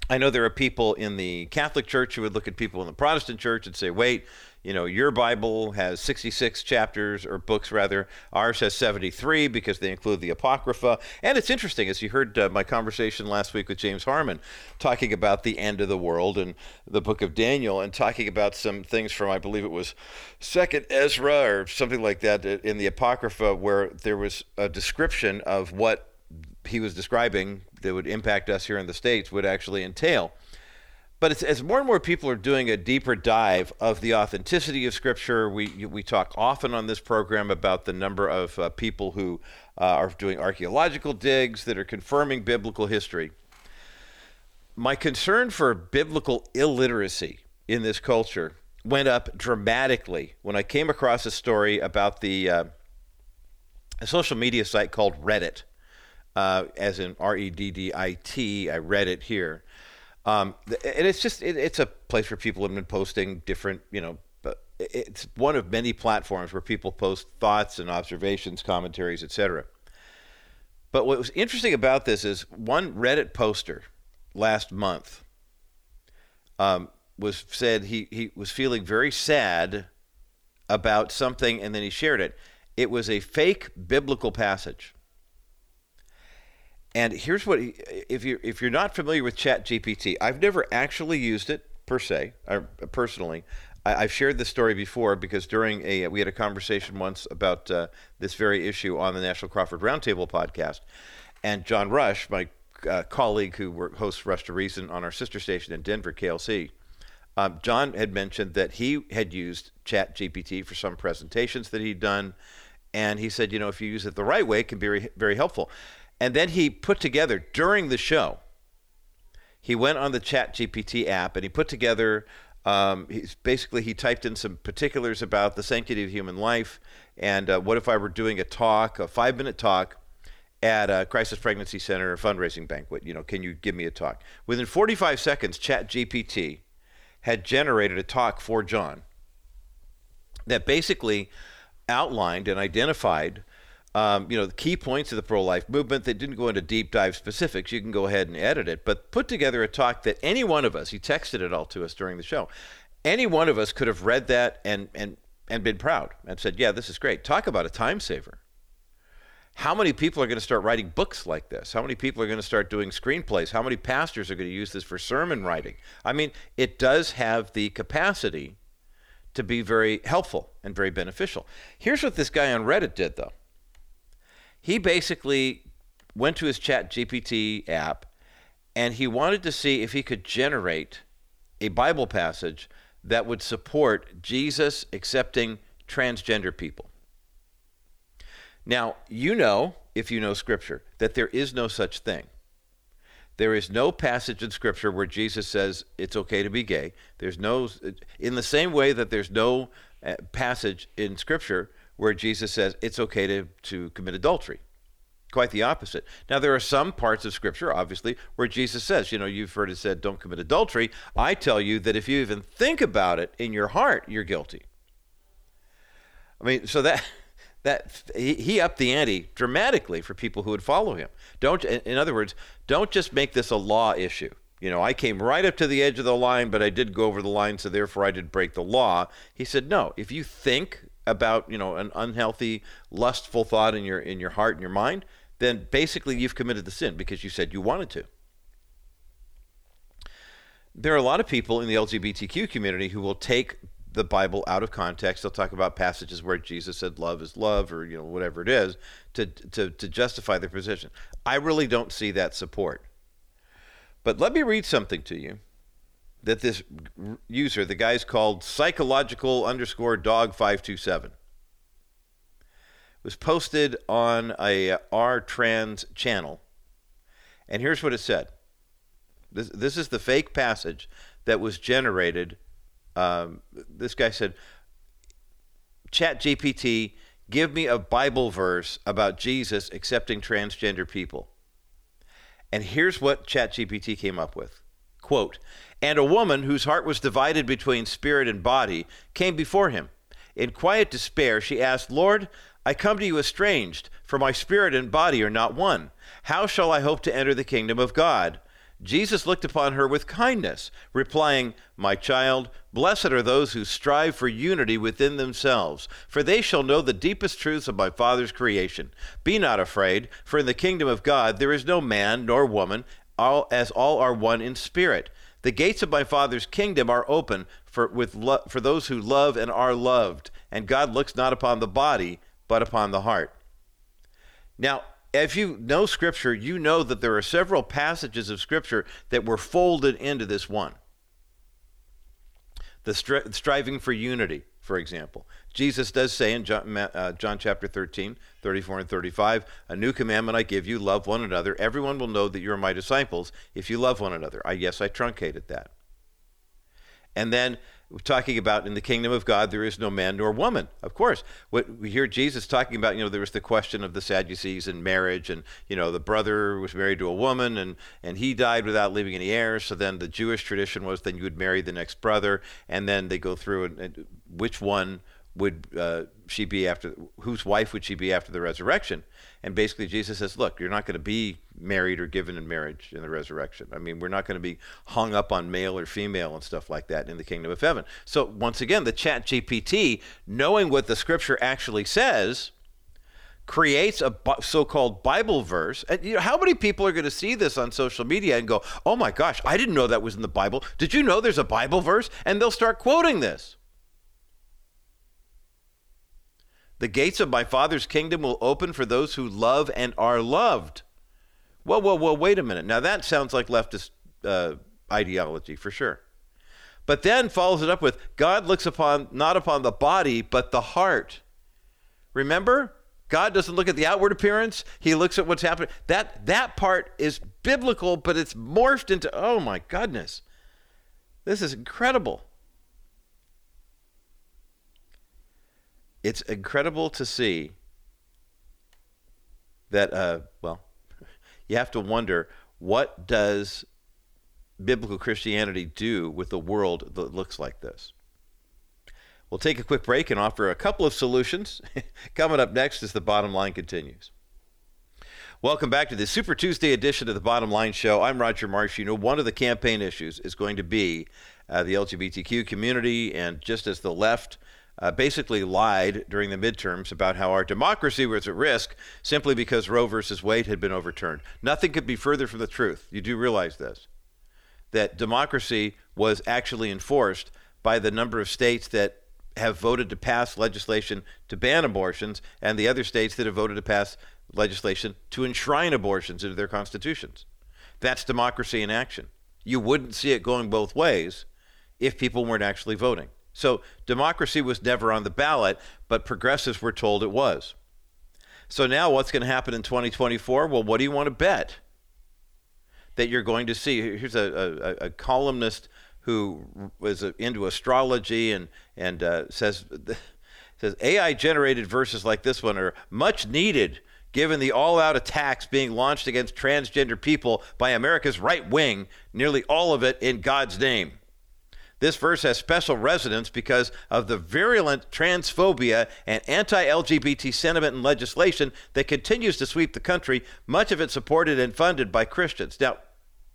I know there are people in the Catholic Church who would look at people in the Protestant Church and say, wait, you know, your Bible has 66 chapters or books rather. Ours has 73 because they include the Apocrypha. And it's interesting, as you heard uh, my conversation last week with James Harmon, talking about the end of the world and the book of Daniel, and talking about some things from, I believe it was Second Ezra or something like that uh, in the Apocrypha, where there was a description of what he was describing that would impact us here in the States would actually entail. But as more and more people are doing a deeper dive of the authenticity of Scripture, we, we talk often on this program about the number of uh, people who uh, are doing archaeological digs that are confirming biblical history. My concern for biblical illiteracy in this culture went up dramatically when I came across a story about the uh, a social media site called Reddit uh, as in R E D D I T. I read it here. Um, and it's just it, it's a place where people have been posting different, you know, it's one of many platforms where people post thoughts and observations, commentaries, etc. But what was interesting about this is one Reddit poster last month um, was said he, he was feeling very sad about something, and then he shared it. It was a fake biblical passage. And here's what if you if you're not familiar with ChatGPT, I've never actually used it per se, personally. I, have shared this story before because during a we had a conversation once about uh, this very issue on the National Crawford Roundtable podcast, and John Rush, my uh, colleague who work, hosts Rush to Reason on our sister station in Denver, KLZ, um, John had mentioned that he had used ChatGPT for some presentations that he'd done, and he said, you know, if you use it the right way, it can be very, very helpful. And then he put together during the show, he went on the Chat GPT app and he put together. Um, he's basically he typed in some particulars about the sanctity of human life and uh, what if I were doing a talk, a five-minute talk at a crisis pregnancy center fundraising banquet. You know, can you give me a talk? Within 45 seconds, Chat GPT had generated a talk for John that basically outlined and identified um, you know, the key points of the pro-life movement. They didn't go into deep dive specifics. You can go ahead and edit it, but put together a talk that any one of us. He texted it all to us during the show. Any one of us could have read that and and and been proud and said, yeah, this is great. Talk about a time saver. How many people are going to start writing books like this? How many people are going to start doing screenplays? How many pastors are going to use this for sermon writing? I mean, it does have the capacity to be very helpful and very beneficial. Here's what this guy on Reddit did, though. He basically went to his Chat GPT app and he wanted to see if he could generate a Bible passage that would support Jesus accepting transgender people. Now, you know, if you know Scripture, that there is no such thing. There is no passage in Scripture where Jesus says it's okay to be gay. There's no, in the same way that there's no uh, passage in Scripture where Jesus says it's okay to, to commit adultery. Quite the opposite. Now, there are some parts of Scripture, obviously, where Jesus says, you know, you've heard it said, don't commit adultery. I tell you that if you even think about it in your heart, you're guilty. I mean, so that that he, upped the ante dramatically for people who would follow him. Don't, in other words, don't just make this a law issue. You know, I came right up to the edge of the line, but I did go over the line, so therefore I did break the law. He said, no. If you think about, you know, an unhealthy, lustful thought in your in your heart and your mind, then basically you've committed the sin because you said you wanted to. There are a lot of people in the LGBTQ community who will take the Bible out of context. They'll talk about passages where Jesus said love is love or you know whatever it is to to to justify their position. I really don't see that support. But let me read something to you that this user, the guy's called psychological underscore dog 527 was posted on a R trans channel. And here's what it said. This, this is the fake passage that was generated um, this guy said, Chat GPT, give me a Bible verse about Jesus accepting transgender people. And here's what ChatGPT came up with. Quote, and a woman whose heart was divided between spirit and body came before him. In quiet despair, she asked, Lord, I come to you estranged, for my spirit and body are not one. How shall I hope to enter the kingdom of God? Jesus looked upon her with kindness, replying, My child, blessed are those who strive for unity within themselves, for they shall know the deepest truths of my Father's creation. Be not afraid, for in the kingdom of God there is no man nor woman, all, as all are one in spirit. The gates of my Father's kingdom are open for, with lo- for those who love and are loved, and God looks not upon the body, but upon the heart. Now, if you know Scripture, you know that there are several passages of Scripture that were folded into this one. The stri- striving for unity, for example. Jesus does say in John, uh, John chapter 13, 34 and 35, A new commandment I give you, love one another. Everyone will know that you are my disciples if you love one another. I yes, I truncated that. And then talking about in the kingdom of God there is no man nor woman. Of course, what we hear Jesus talking about, you know, there was the question of the Sadducees and marriage, and you know, the brother was married to a woman, and and he died without leaving any heirs. So then the Jewish tradition was then you would marry the next brother, and then they go through and, and which one would uh, she be after whose wife would she be after the resurrection? And basically jesus says look you're not going to be married or given in marriage in the resurrection. I mean we're not going to be hung up on male or female and stuff like that in the kingdom of heaven. So once again the chat gpt knowing what the scripture actually says creates a so-called bible verse. And you know how many people are going to see this on social media and go oh my gosh i didn't know that was in the bible. Did you know there's a bible verse? And they'll start quoting this The gates of my Father's kingdom will open for those who love and are loved. Whoa, whoa, whoa, wait a minute. Now that sounds like leftist uh, ideology for sure. But then follows it up with God looks upon not upon the body, but the heart. Remember? God doesn't look at the outward appearance, he looks at what's happening. That that part is biblical, but it's morphed into oh my goodness. This is incredible. It's incredible to see that uh, well you have to wonder what does biblical christianity do with a world that looks like this we'll take a quick break and offer a couple of solutions coming up next as the bottom line continues Welcome back to the Super Tuesday edition of the Bottom Line Show. I'm Roger Marsh. You know, one of the campaign issues is going to be uh, the LGBTQ community, and just as the left uh, basically lied during the midterms about how our democracy was at risk simply because Roe versus Wade had been overturned. Nothing could be further from the truth. You do realize this that democracy was actually enforced by the number of states that have voted to pass legislation to ban abortions and the other states that have voted to pass legislation to enshrine abortions into their constitutions. That's democracy in action. You wouldn't see it going both ways if people weren't actually voting. So democracy was never on the ballot, but progressives were told it was. So now what's going to happen in 2024? Well, what do you want to bet? That you're going to see. Here's a, a, a columnist who was into astrology and, and uh, says, says AI generated verses like this one are much needed given the all out attacks being launched against transgender people by America's right wing, nearly all of it in God's name. This verse has special resonance because of the virulent transphobia and anti LGBT sentiment and legislation that continues to sweep the country, much of it supported and funded by Christians. Now,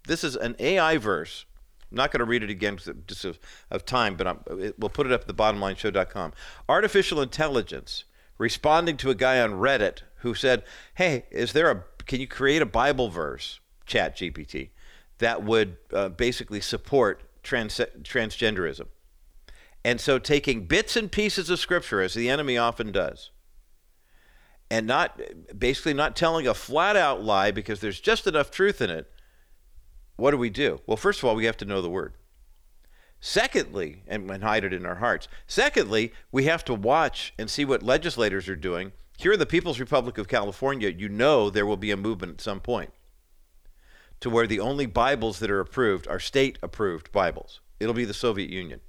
this is an AI verse. I'm not going to read it again just of, of time, but we'll put it up at the bottomlineshow.com. Artificial intelligence responding to a guy on Reddit who said, "Hey, is there a can you create a Bible verse, Chat GPT, that would uh, basically support trans- transgenderism?" And so, taking bits and pieces of Scripture, as the enemy often does, and not basically not telling a flat out lie because there's just enough truth in it. What do we do? Well, first of all, we have to know the Word. Secondly, and, and hide it in our hearts. Secondly, we have to watch and see what legislators are doing here in the People's Republic of California, you know there will be a movement at some point to where the only Bibles that are approved are state approved Bibles. It'll be the Soviet Union.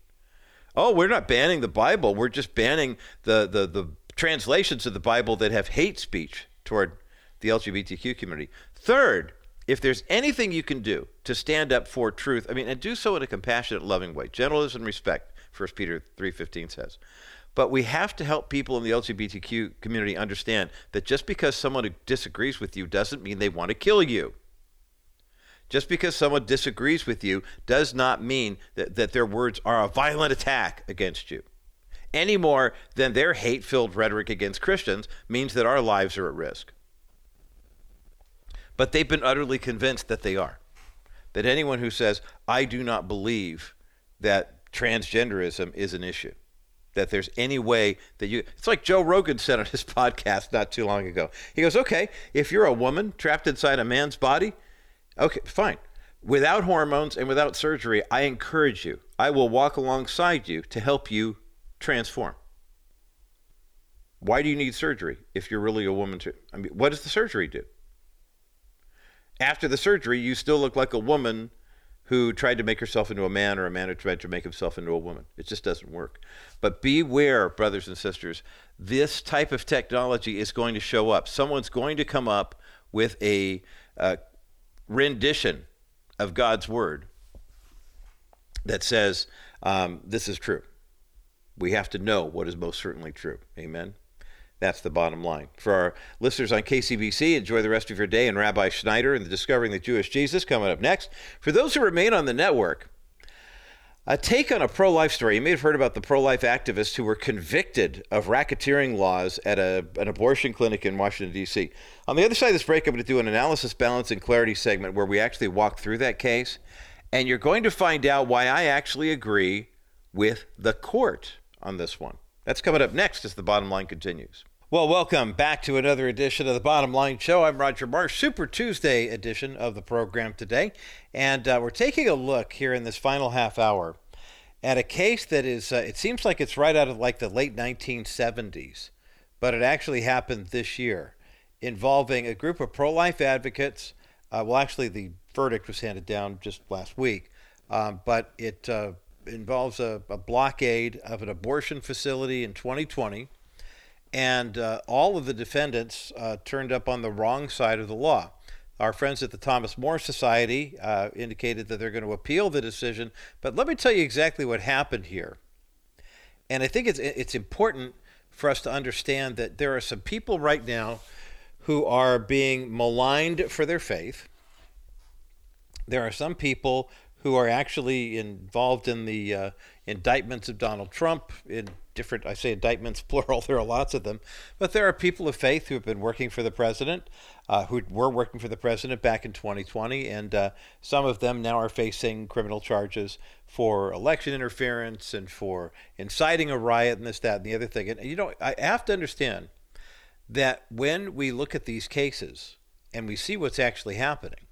Oh, we're not banning the Bible. We're just banning the, the, the translations of the Bible that have hate speech toward the LGBTQ community. Third, if there's anything you can do to stand up for truth, I mean, and do so in a compassionate, loving way, gentleness and respect, 1 Peter 3.15 says. But we have to help people in the LGBTQ community understand that just because someone disagrees with you doesn't mean they want to kill you. Just because someone disagrees with you does not mean that, that their words are a violent attack against you. Any more than their hate filled rhetoric against Christians means that our lives are at risk. But they've been utterly convinced that they are. That anyone who says, I do not believe that transgenderism is an issue, that there's any way that you it's like Joe Rogan said on his podcast not too long ago. He goes, "Okay, if you're a woman trapped inside a man's body, okay, fine. Without hormones and without surgery, I encourage you. I will walk alongside you to help you transform." Why do you need surgery if you're really a woman? To, I mean, what does the surgery do? After the surgery, you still look like a woman who tried to make herself into a man or a man who tried to make himself into a woman. It just doesn't work. But beware, brothers and sisters, this type of technology is going to show up. Someone's going to come up with a uh, rendition of God's word that says um, this is true. We have to know what is most certainly true. Amen. That's the bottom line. For our listeners on KCBC, enjoy the rest of your day and Rabbi Schneider and the Discovering the Jewish Jesus coming up next. For those who remain on the network, a take on a pro life story. You may have heard about the pro life activists who were convicted of racketeering laws at a, an abortion clinic in Washington, D.C. On the other side of this break, I'm going to do an analysis, balance, and clarity segment where we actually walk through that case. And you're going to find out why I actually agree with the court on this one. That's coming up next as the bottom line continues. Well, welcome back to another edition of the Bottom Line Show. I'm Roger Marsh, Super Tuesday edition of the program today. And uh, we're taking a look here in this final half hour at a case that is, uh, it seems like it's right out of like the late 1970s, but it actually happened this year involving a group of pro life advocates. Uh, well, actually, the verdict was handed down just last week, um, but it uh, involves a, a blockade of an abortion facility in 2020 and uh, all of the defendants uh, turned up on the wrong side of the law. Our friends at the Thomas More Society uh, indicated that they're going to appeal the decision, but let me tell you exactly what happened here. And I think it's it's important for us to understand that there are some people right now who are being maligned for their faith. There are some people who are actually involved in the uh, indictments of Donald Trump, in different, I say indictments, plural, there are lots of them, but there are people of faith who have been working for the president, uh, who were working for the president back in 2020, and uh, some of them now are facing criminal charges for election interference and for inciting a riot and this, that, and the other thing. And, you know, I have to understand that when we look at these cases and we see what's actually happening,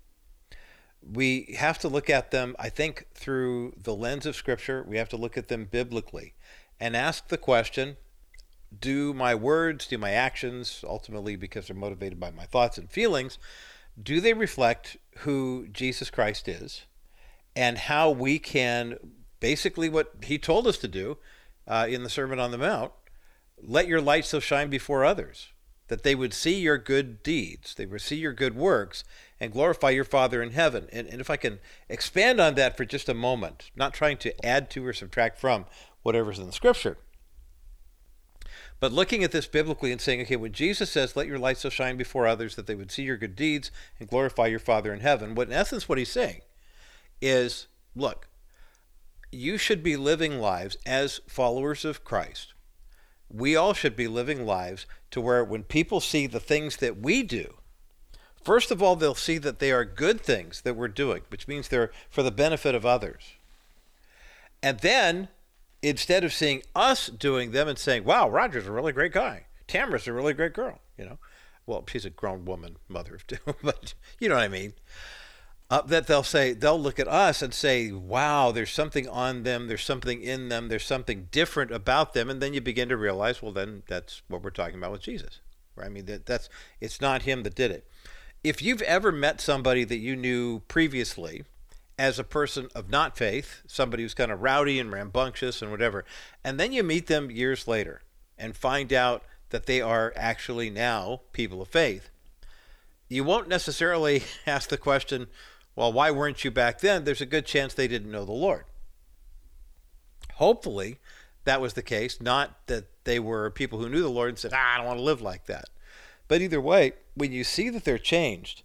we have to look at them, I think, through the lens of Scripture. We have to look at them biblically and ask the question do my words, do my actions, ultimately because they're motivated by my thoughts and feelings, do they reflect who Jesus Christ is and how we can basically what he told us to do uh, in the Sermon on the Mount let your light so shine before others that they would see your good deeds, they would see your good works, and glorify your Father in heaven. And, and if I can expand on that for just a moment, not trying to add to or subtract from whatever's in the scripture. But looking at this biblically and saying, okay, when Jesus says, let your light so shine before others that they would see your good deeds and glorify your Father in heaven, what in essence what he's saying is, look, you should be living lives as followers of Christ. We all should be living lives to where when people see the things that we do, first of all, they'll see that they are good things that we're doing, which means they're for the benefit of others. And then instead of seeing us doing them and saying, wow, Roger's a really great guy, Tamara's a really great girl, you know, well, she's a grown woman, mother of two, but you know what I mean. Uh, that they'll say, they'll look at us and say, wow, there's something on them, there's something in them, there's something different about them. And then you begin to realize, well, then that's what we're talking about with Jesus. Right? I mean, that, that's, it's not him that did it. If you've ever met somebody that you knew previously, as a person of not faith, somebody who's kind of rowdy and rambunctious and whatever, and then you meet them years later and find out that they are actually now people of faith, you won't necessarily ask the question, well, why weren't you back then? There's a good chance they didn't know the Lord. Hopefully, that was the case, not that they were people who knew the Lord and said, ah, I don't want to live like that. But either way, when you see that they're changed,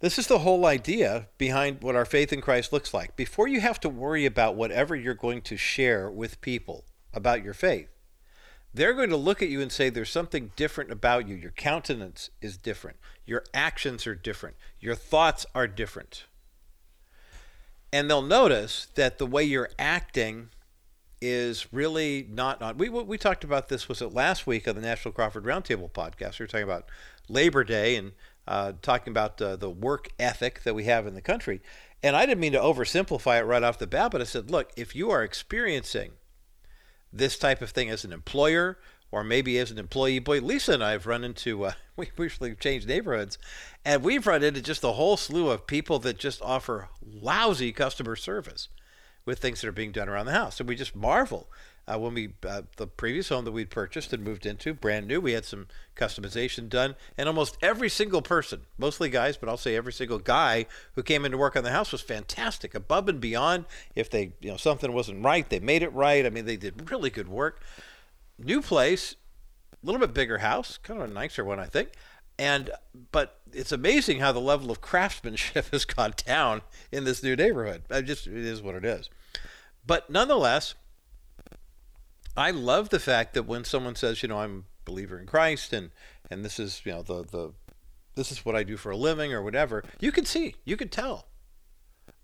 this is the whole idea behind what our faith in Christ looks like. Before you have to worry about whatever you're going to share with people about your faith, they're going to look at you and say, There's something different about you. Your countenance is different. Your actions are different. Your thoughts are different. And they'll notice that the way you're acting is really not on. We, we talked about this, was it last week on the National Crawford Roundtable podcast? We were talking about Labor Day and uh, talking about uh, the work ethic that we have in the country. And I didn't mean to oversimplify it right off the bat, but I said, look, if you are experiencing this type of thing as an employer or maybe as an employee, boy, Lisa and I have run into, uh, we recently changed neighborhoods, and we've run into just a whole slew of people that just offer lousy customer service with things that are being done around the house. And we just marvel uh, when we uh, the previous home that we'd purchased and moved into, brand new, we had some customization done, and almost every single person, mostly guys, but I'll say every single guy who came in to work on the house was fantastic, above and beyond. If they, you know, something wasn't right, they made it right. I mean, they did really good work. New place, a little bit bigger house, kind of a nicer one, I think. And but it's amazing how the level of craftsmanship has gone down in this new neighborhood. I just it is what it is. But nonetheless, I love the fact that when someone says, you know, I'm a believer in Christ and and this is, you know, the the this is what I do for a living or whatever, you can see, you can tell.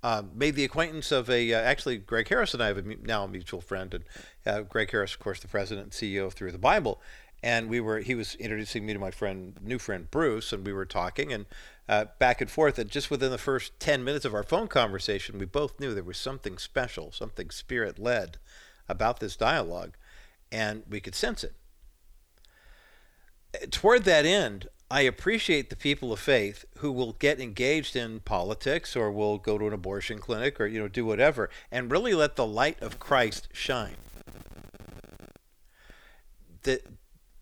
Uh, made the acquaintance of a uh, actually Greg Harris and I have a, now a mutual friend and uh, Greg Harris, of course, the president and CEO of Through the Bible, and we were he was introducing me to my friend new friend Bruce, and we were talking and uh, back and forth. And just within the first ten minutes of our phone conversation, we both knew there was something special, something spirit led about this dialogue and we could sense it. Toward that end, I appreciate the people of faith who will get engaged in politics or will go to an abortion clinic or you know do whatever and really let the light of Christ shine. That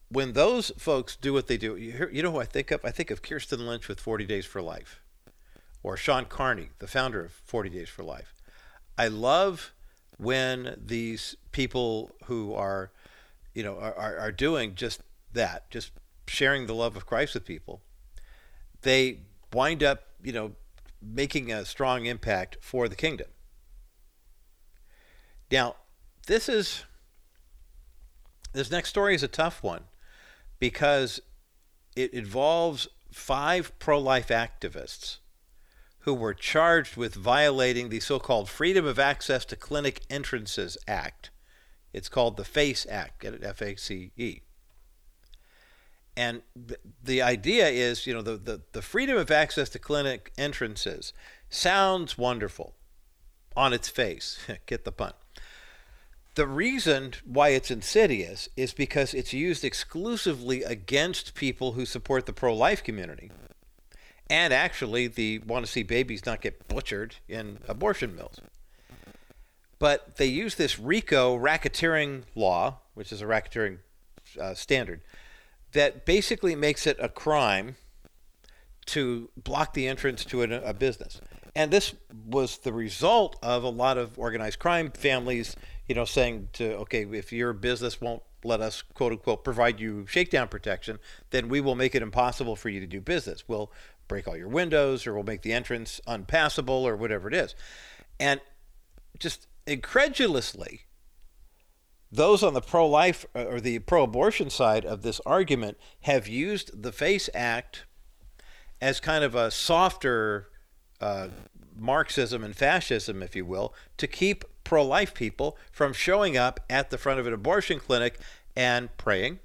when those folks do what they do, you, you know who I think of? I think of Kirsten Lynch with 40 Days for Life or Shawn Carney, the founder of 40 Days for Life. I love when these people who are you know, are, are doing just that, just sharing the love of Christ with people, they wind up, you know, making a strong impact for the kingdom. Now, this is This next story is a tough one because it involves five pro life activists who were charged with violating the so called Freedom of Access to Clinic Entrances Act. It's called the FACE Act, get it? F A C E. And the idea is, you know, the, the, the freedom of access to clinic entrances sounds wonderful on its face. Get the pun. The reason why it's insidious is because it's used exclusively against people who support the pro life community and actually the want to see babies not get butchered in abortion mills. But they use this RICO racketeering law, which is a racketeering uh, standard, that basically makes it a crime to block the entrance to a, a business. And this was the result of a lot of organized crime families, you know, saying to, okay, if your business won't let us, quote unquote, provide you shakedown protection, then we will make it impossible for you to do business. We'll break all your windows or we'll make the entrance unpassable or whatever it is. And just incredulously, those on the pro life or the pro abortion side of this argument have used the FACE Act as kind of a softer uh, Marxism and fascism, if you will, to keep pro life people from showing up at the front of an abortion clinic and praying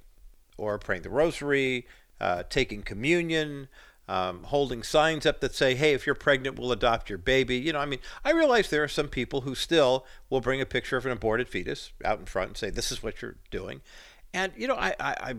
or praying the rosary, uh, taking communion, um, holding signs up that say, hey, if you're pregnant, we'll adopt your baby. You know, I mean, I realize there are some people who still will bring a picture of an aborted fetus out in front and say, this is what you're doing. And, you know, I, I, I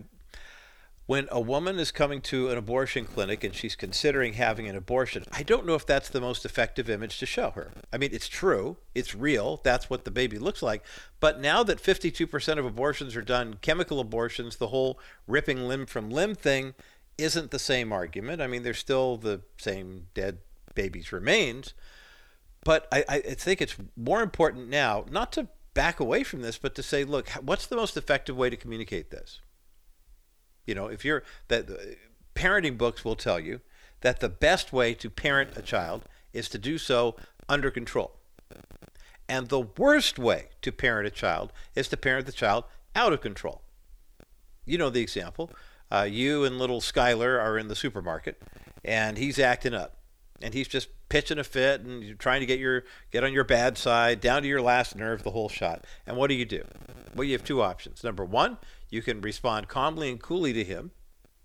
when a woman is coming to an abortion clinic and she's considering having an abortion, I don't know if that's the most effective image to show her. I mean, it's true, it's real, that's what the baby looks like. But now that 52% of abortions are done chemical abortions, the whole ripping limb from limb thing isn't the same argument. I mean, there's still the same dead baby's remains. But I, I think it's more important now not to back away from this, but to say, look, what's the most effective way to communicate this? You know, if you're that parenting books will tell you that the best way to parent a child is to do so under control. And the worst way to parent a child is to parent the child out of control. You know the example uh, you and little Skylar are in the supermarket, and he's acting up, and he's just pitching a fit and you're trying to get your get on your bad side, down to your last nerve, the whole shot. And what do you do? Well, you have two options. Number one, you can respond calmly and coolly to him,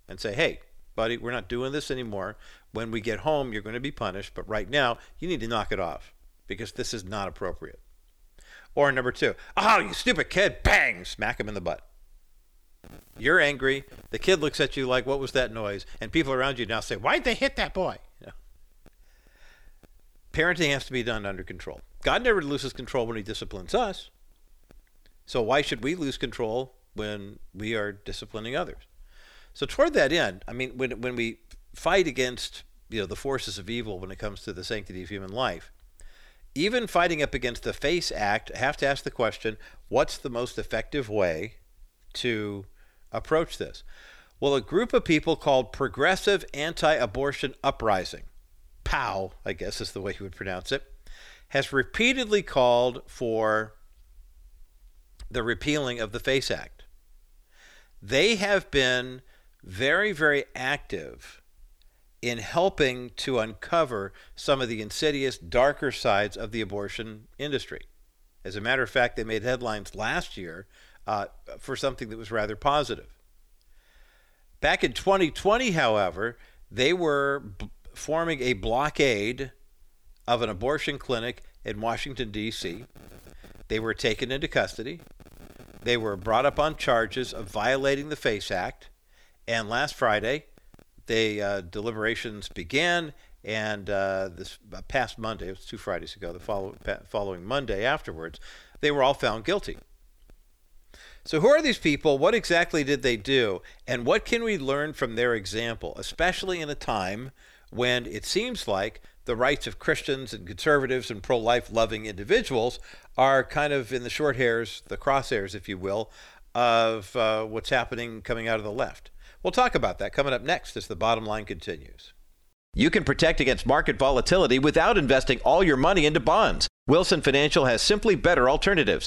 and say, "Hey, buddy, we're not doing this anymore. When we get home, you're going to be punished, but right now, you need to knock it off because this is not appropriate." Or number two, "Oh, you stupid kid!" Bang, smack him in the butt. You're angry. The kid looks at you like, "What was that noise?" And people around you now say, "Why'd they hit that boy?" You know? Parenting has to be done under control. God never loses control when He disciplines us. So why should we lose control when we are disciplining others? So toward that end, I mean, when when we fight against you know the forces of evil when it comes to the sanctity of human life, even fighting up against the FACE Act, I have to ask the question: What's the most effective way to approach this? Well, a group of people called Progressive Anti Abortion Uprising, POW, I guess is the way you would pronounce it, has repeatedly called for the repealing of the FACE Act. They have been very, very active in helping to uncover some of the insidious, darker sides of the abortion industry. As a matter of fact, they made headlines last year uh, for something that was rather positive. Back in 2020, however, they were b- forming a blockade of an abortion clinic in Washington, D.C. They were taken into custody. They were brought up on charges of violating the FACE Act. And last Friday, the uh, deliberations began. And uh, this uh, past Monday, it was two Fridays ago, the follow, following Monday afterwards, they were all found guilty. So, who are these people? What exactly did they do? And what can we learn from their example, especially in a time when it seems like the rights of Christians and conservatives and pro life loving individuals are kind of in the short hairs, the crosshairs, if you will, of uh, what's happening coming out of the left? We'll talk about that coming up next as the bottom line continues. You can protect against market volatility without investing all your money into bonds. Wilson Financial has simply better alternatives.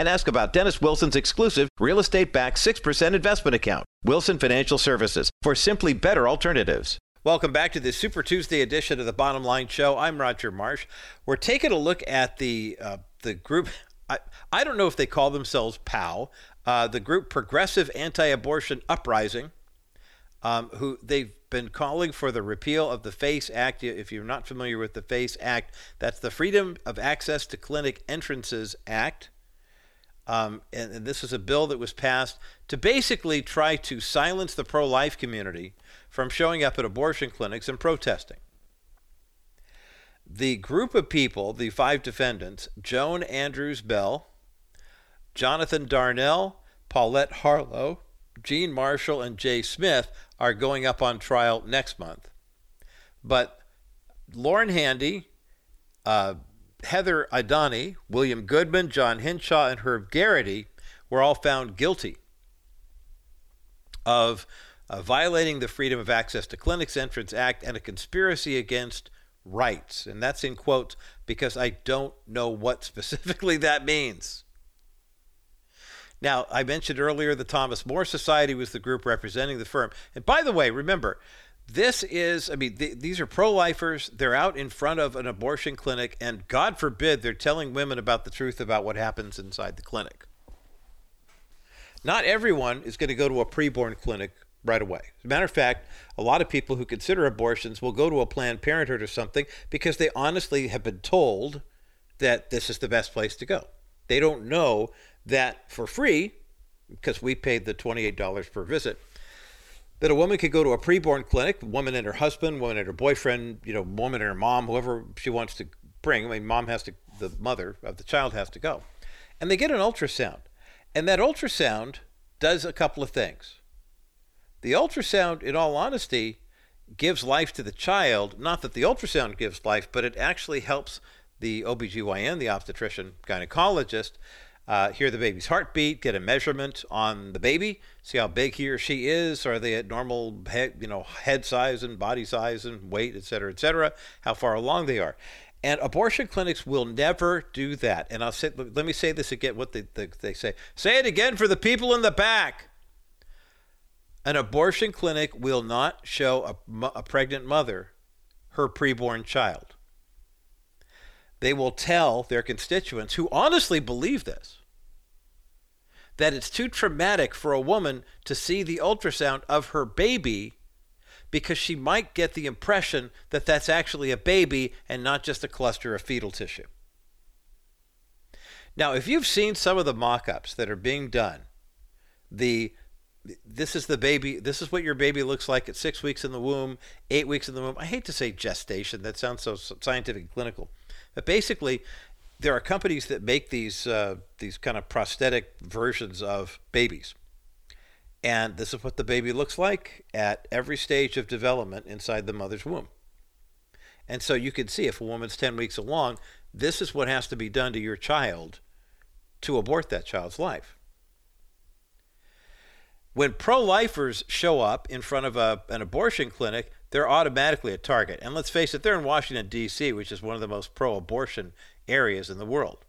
and ask about Dennis Wilson's exclusive real estate backed 6% investment account, Wilson Financial Services, for simply better alternatives. Welcome back to the Super Tuesday edition of the Bottom Line Show. I'm Roger Marsh. We're taking a look at the uh, the group I, I don't know if they call themselves POW, uh, the group Progressive Anti-Abortion Uprising, um, who they've been calling for the repeal of the FACE Act. If you're not familiar with the FACE Act, that's the Freedom of Access to Clinic Entrances Act. Um, and, and this is a bill that was passed to basically try to silence the pro life community from showing up at abortion clinics and protesting the group of people, the five defendants, Joan Andrews Bell, Jonathan Darnel, Paulette Harlow, Jean Marshall, and Jay Smith, are going up on trial next month. But Lauren Handy, uh, Heather Idoni, William Goodman, John Hinshaw, and Herb Geraghty were all found guilty of uh, violating the Freedom of Access to Clinics Entrance Act and a conspiracy against rights. And that's in quotes because I don't know what specifically that means. Now, I mentioned earlier the Thomas More Society was the group representing the firm. And by the way, remember, this is, I mean, th- these are pro lifers. They're out in front of an abortion clinic, and God forbid they're telling women about the truth about what happens inside the clinic. Not everyone is going to go to a preborn clinic right away. As a matter of fact, a lot of people who consider abortions will go to a Planned Parenthood or something because they honestly have been told that this is the best place to go. They don't know that for free, because we paid the $28 per visit, that a woman could go to a preborn clinic, woman and her husband, woman and her boyfriend, you know, woman and her mom, whoever she wants to bring. I mean, mom has to, the mother of the child has to go. And they get an ultrasound. And that ultrasound does a couple of things. The ultrasound, in all honesty, gives life to the child. Not that the ultrasound gives life, but it actually helps the OBGYN, the obstetrician gynecologist, uh, hear the baby's heartbeat, get a measurement on the baby, see how big he or she is. Are they at normal head, you know, head size and body size and weight, et cetera, et cetera, how far along they are. And abortion clinics will never do that. And I'll say, let me say this again, what they, they, they say. Say it again for the people in the back. An abortion clinic will not show a, a pregnant mother her preborn child. They will tell their constituents who honestly believe this that it's too traumatic for a woman to see the ultrasound of her baby because she might get the impression that that's actually a baby and not just a cluster of fetal tissue. Now, if you've seen some of the mock ups that are being done, the this is the baby this is what your baby looks like at six weeks in the womb eight weeks in the womb i hate to say gestation that sounds so scientific and clinical but basically there are companies that make these uh, these kind of prosthetic versions of babies and this is what the baby looks like at every stage of development inside the mother's womb and so you can see if a woman's 10 weeks along this is what has to be done to your child to abort that child's life when pro lifers show up in front of a, an abortion clinic, they're automatically a target. And let's face it, they're in Washington, D.C., which is one of the most pro abortion areas in the world.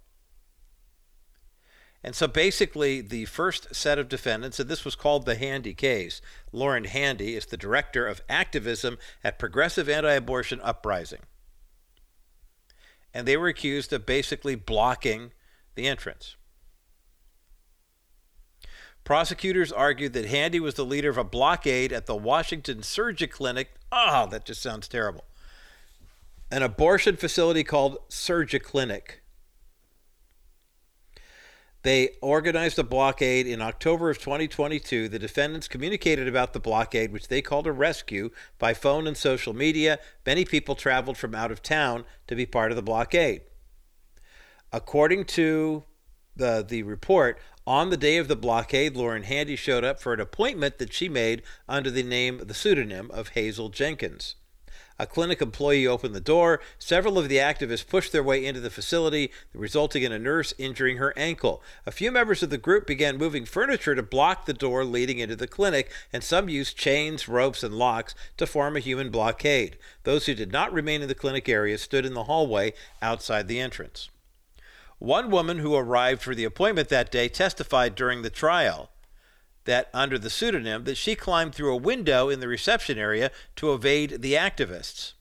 And so basically, the first set of defendants, and this was called the Handy case, Lauren Handy is the director of activism at Progressive Anti Abortion Uprising. And they were accused of basically blocking the entrance. Prosecutors argued that Handy was the leader of a blockade at the Washington Surgery Clinic. Oh, that just sounds terrible. An abortion facility called Surgiclinic. They organized a blockade in October of 2022. The defendants communicated about the blockade, which they called a rescue, by phone and social media. Many people traveled from out of town to be part of the blockade. According to the, the report, on the day of the blockade, Lauren Handy showed up for an appointment that she made under the name, the pseudonym of Hazel Jenkins. A clinic employee opened the door. Several of the activists pushed their way into the facility, resulting in a nurse injuring her ankle. A few members of the group began moving furniture to block the door leading into the clinic, and some used chains, ropes, and locks to form a human blockade. Those who did not remain in the clinic area stood in the hallway outside the entrance. One woman who arrived for the appointment that day testified during the trial that under the pseudonym that she climbed through a window in the reception area to evade the activists.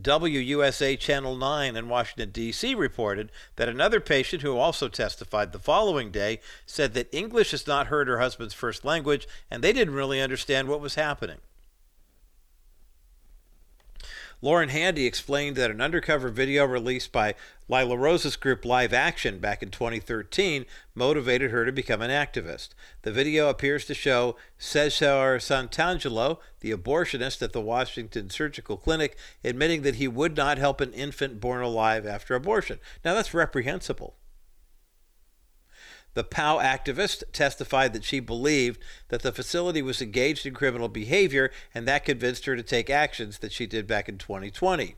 WUSA Channel 9 in Washington, D.C. reported that another patient who also testified the following day said that English is not heard her husband's first language and they didn't really understand what was happening. Lauren Handy explained that an undercover video released by Lila Rose's group Live Action back in 2013 motivated her to become an activist. The video appears to show Cesar Santangelo, the abortionist at the Washington Surgical Clinic, admitting that he would not help an infant born alive after abortion. Now, that's reprehensible. The POW activist testified that she believed that the facility was engaged in criminal behavior, and that convinced her to take actions that she did back in 2020.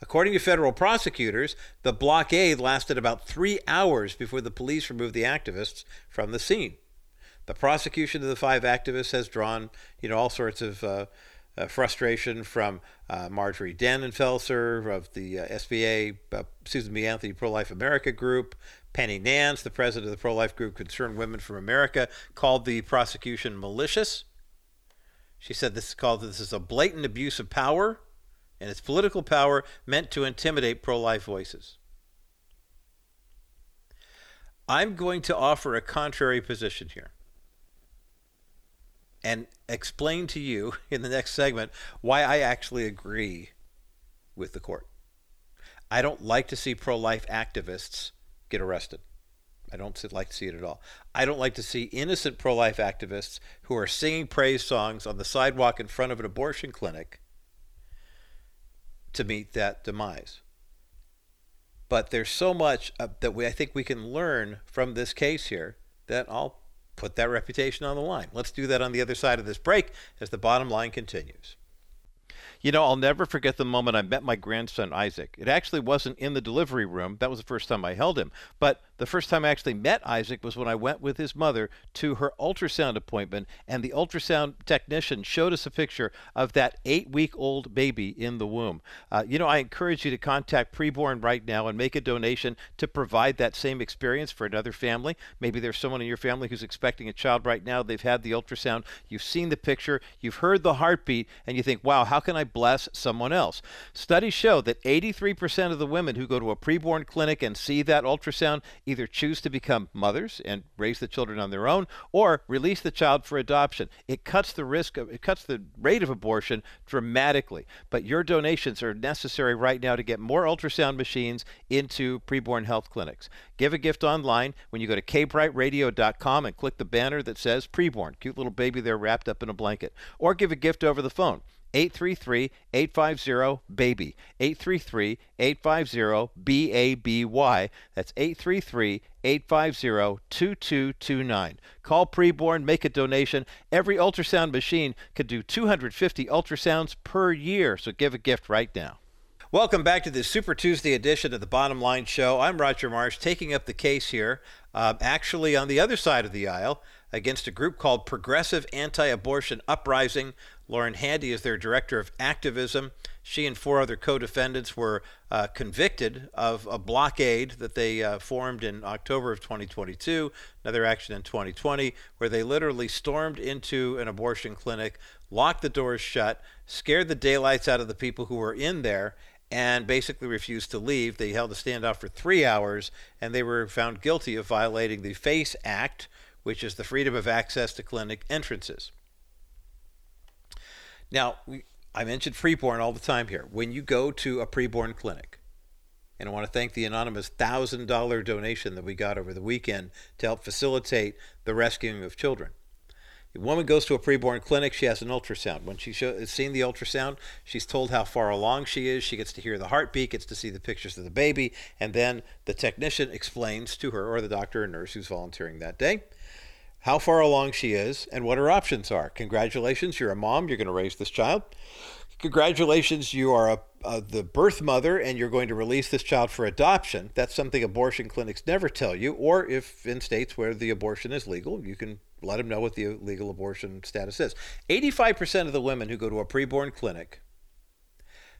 According to federal prosecutors, the blockade lasted about three hours before the police removed the activists from the scene. The prosecution of the five activists has drawn, you know, all sorts of uh, uh, frustration from uh, Marjorie Dannenfelser of the uh, SBA, uh, Susan B. Anthony Pro Life America Group. Penny Nance, the president of the pro life group Concerned Women from America, called the prosecution malicious. She said this is called this is a blatant abuse of power, and it's political power meant to intimidate pro life voices. I'm going to offer a contrary position here and explain to you in the next segment why I actually agree with the court. I don't like to see pro life activists get arrested. I don't like to see it at all. I don't like to see innocent pro life activists who are singing praise songs on the sidewalk in front of an abortion clinic to meet that demise. But there's so much uh, that we, I think we can learn from this case here that I'll put that reputation on the line. Let's do that on the other side of this break as the bottom line continues. You know, I'll never forget the moment I met my grandson Isaac. It actually wasn't in the delivery room. That was the first time I held him. But the first time I actually met Isaac was when I went with his mother to her ultrasound appointment, and the ultrasound technician showed us a picture of that eight week old baby in the womb. Uh, you know, I encourage you to contact Preborn right now and make a donation to provide that same experience for another family. Maybe there's someone in your family who's expecting a child right now. They've had the ultrasound, you've seen the picture, you've heard the heartbeat, and you think, wow, how can I bless someone else? Studies show that 83% of the women who go to a preborn clinic and see that ultrasound either choose to become mothers and raise the children on their own or release the child for adoption. It cuts the risk of it cuts the rate of abortion dramatically. But your donations are necessary right now to get more ultrasound machines into preborn health clinics. Give a gift online when you go to kbrightradio.com and click the banner that says preborn. Cute little baby there wrapped up in a blanket. Or give a gift over the phone. 833 850 BABY. 833 850 BABY. That's 833 850 2229. Call preborn, make a donation. Every ultrasound machine could do 250 ultrasounds per year, so give a gift right now. Welcome back to the Super Tuesday edition of the Bottom Line Show. I'm Roger Marsh, taking up the case here, uh, actually on the other side of the aisle, against a group called Progressive Anti Abortion Uprising. Lauren Handy is their director of activism. She and four other co defendants were uh, convicted of a blockade that they uh, formed in October of 2022, another action in 2020, where they literally stormed into an abortion clinic, locked the doors shut, scared the daylights out of the people who were in there, and basically refused to leave. They held a standoff for three hours, and they were found guilty of violating the FACE Act, which is the freedom of access to clinic entrances. Now, we, I mentioned preborn all the time here. When you go to a preborn clinic, and I want to thank the anonymous $1,000 donation that we got over the weekend to help facilitate the rescuing of children. A woman goes to a preborn clinic, she has an ultrasound. When she's seen the ultrasound, she's told how far along she is. She gets to hear the heartbeat, gets to see the pictures of the baby, and then the technician explains to her, or the doctor or nurse who's volunteering that day, how far along she is and what her options are. Congratulations, you're a mom, you're going to raise this child. Congratulations, you are a, a, the birth mother and you're going to release this child for adoption. That's something abortion clinics never tell you. Or if in states where the abortion is legal, you can let them know what the legal abortion status is. 85% of the women who go to a preborn clinic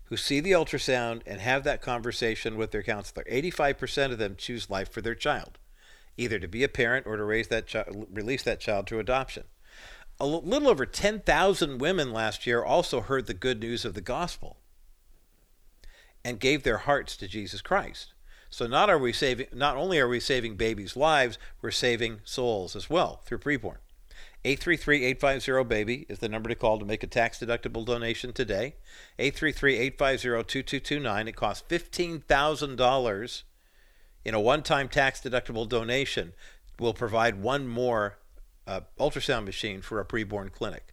who see the ultrasound and have that conversation with their counselor, 85% of them choose life for their child, either to be a parent or to raise that child, release that child to adoption. A little over 10,000 women last year also heard the good news of the gospel and gave their hearts to Jesus Christ. So not are we saving not only are we saving babies' lives, we're saving souls as well through preborn. 833-850 baby is the number to call to make a tax deductible donation today. 833-850-2229. It costs $15,000 in a one-time tax deductible donation. Will provide one more uh, ultrasound machine for a preborn clinic.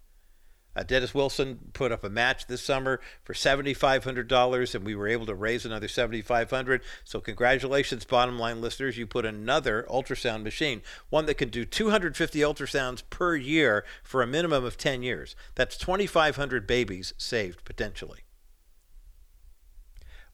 Uh, Dennis Wilson put up a match this summer for $7,500, and we were able to raise another $7,500. So, congratulations, bottom line listeners. You put another ultrasound machine, one that can do 250 ultrasounds per year for a minimum of 10 years. That's 2,500 babies saved potentially.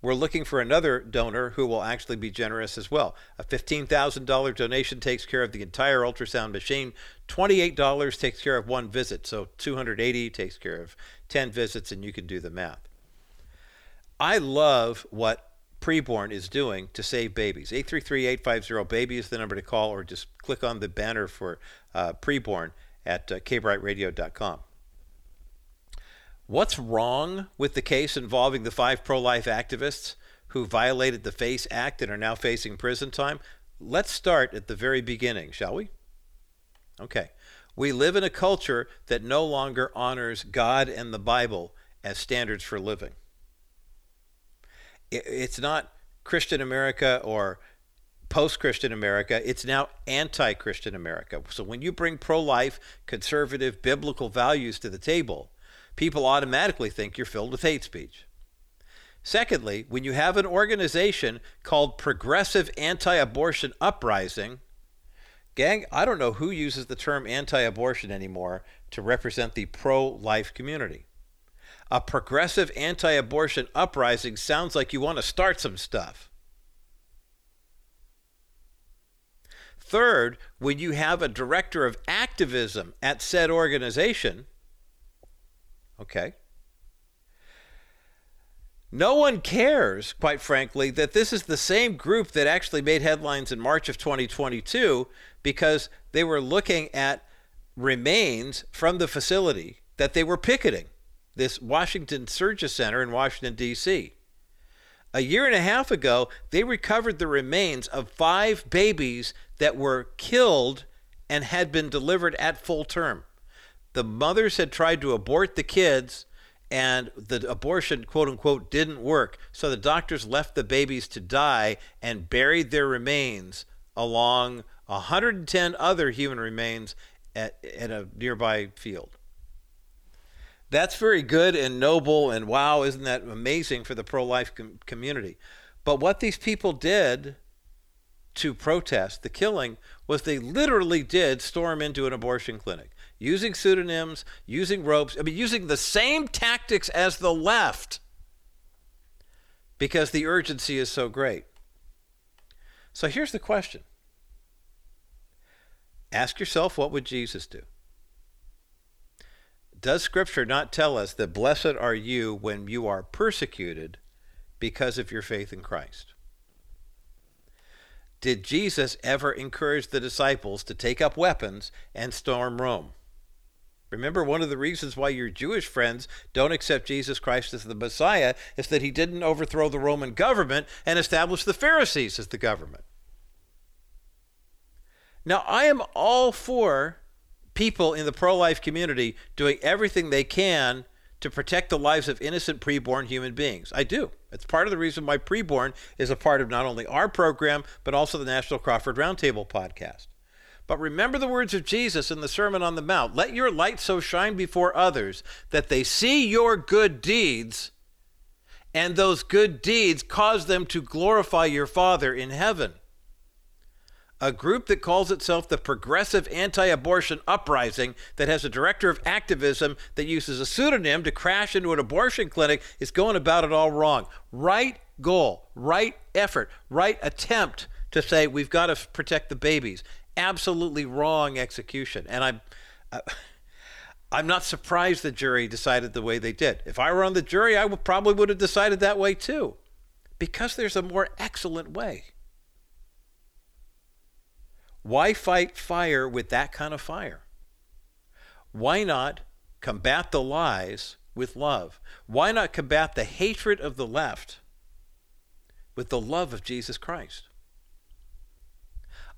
We're looking for another donor who will actually be generous as well. A $15,000 donation takes care of the entire ultrasound machine. $28 takes care of one visit, so 280 takes care of 10 visits and you can do the math. I love what preborn is doing to save babies. 833-850-BABY is the number to call or just click on the banner for uh, preborn at uh, kbrightradio.com. What's wrong with the case involving the five pro life activists who violated the FACE Act and are now facing prison time? Let's start at the very beginning, shall we? Okay. We live in a culture that no longer honors God and the Bible as standards for living. It's not Christian America or post Christian America, it's now anti Christian America. So when you bring pro life, conservative, biblical values to the table, people automatically think you're filled with hate speech. Secondly, when you have an organization called Progressive Anti Abortion Uprising, gang, I don't know who uses the term anti abortion anymore to represent the pro life community. A progressive anti abortion uprising sounds like you want to start some stuff. Third, when you have a director of activism at said organization, Okay. No one cares, quite frankly, that this is the same group that actually made headlines in March of 2022 because they were looking at remains from the facility that they were picketing, this Washington Surgery Center in Washington, D.C. A year and a half ago, they recovered the remains of five babies that were killed and had been delivered at full term the mothers had tried to abort the kids and the abortion quote unquote didn't work. So the doctors left the babies to die and buried their remains along 110 other human remains at, at a nearby field. That's very good and noble and wow isn't that amazing for the pro-life com- community. But what these people did to protest the killing was they literally did storm into an abortion clinic using pseudonyms, using ropes, I mean, using the same tactics as the left because the urgency is so great. So here's the question Ask yourself, what would Jesus do? Does Scripture not tell us that blessed are you when you are persecuted because of your faith in Christ? Did Jesus ever encourage the disciples to take up weapons and storm Rome? Remember, one of the reasons why your Jewish friends don't accept Jesus Christ as the Messiah is that he didn't overthrow the Roman government and establish the Pharisees as the government. Now, I am all for people in the pro life community doing everything they can to protect the lives of innocent preborn human beings. I do. It's part of the reason why preborn is a part of not only our program, but also the National Crawford Roundtable podcast. But remember the words of Jesus in the Sermon on the Mount let your light so shine before others that they see your good deeds, and those good deeds cause them to glorify your Father in heaven a group that calls itself the Progressive Anti Abortion Uprising, that has a director of activism that uses a pseudonym to crash into an abortion clinic, is going about it all wrong. Right goal, right effort, right attempt to say we've got to protect the babies. Absolutely wrong execution. And I'm. Uh, I'm not surprised the jury decided the way they did. If I were on the jury, I would probably would have decided that way too, because there's a more excellent way. Why fight fire with that kind of fire? Why not combat the lies with love? Why not combat the hatred of the left with the love of Jesus Christ?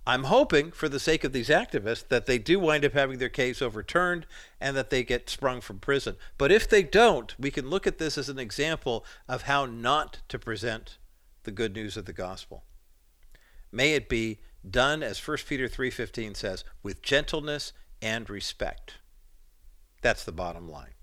I'm hoping, for the sake of these activists, that they do wind up having their case overturned and that they get sprung from prison. But if they don't, we can look at this as an example of how not to present the good news of the gospel. May it be done as 1 Peter 3:15 says, with gentleness and respect. That's the bottom line.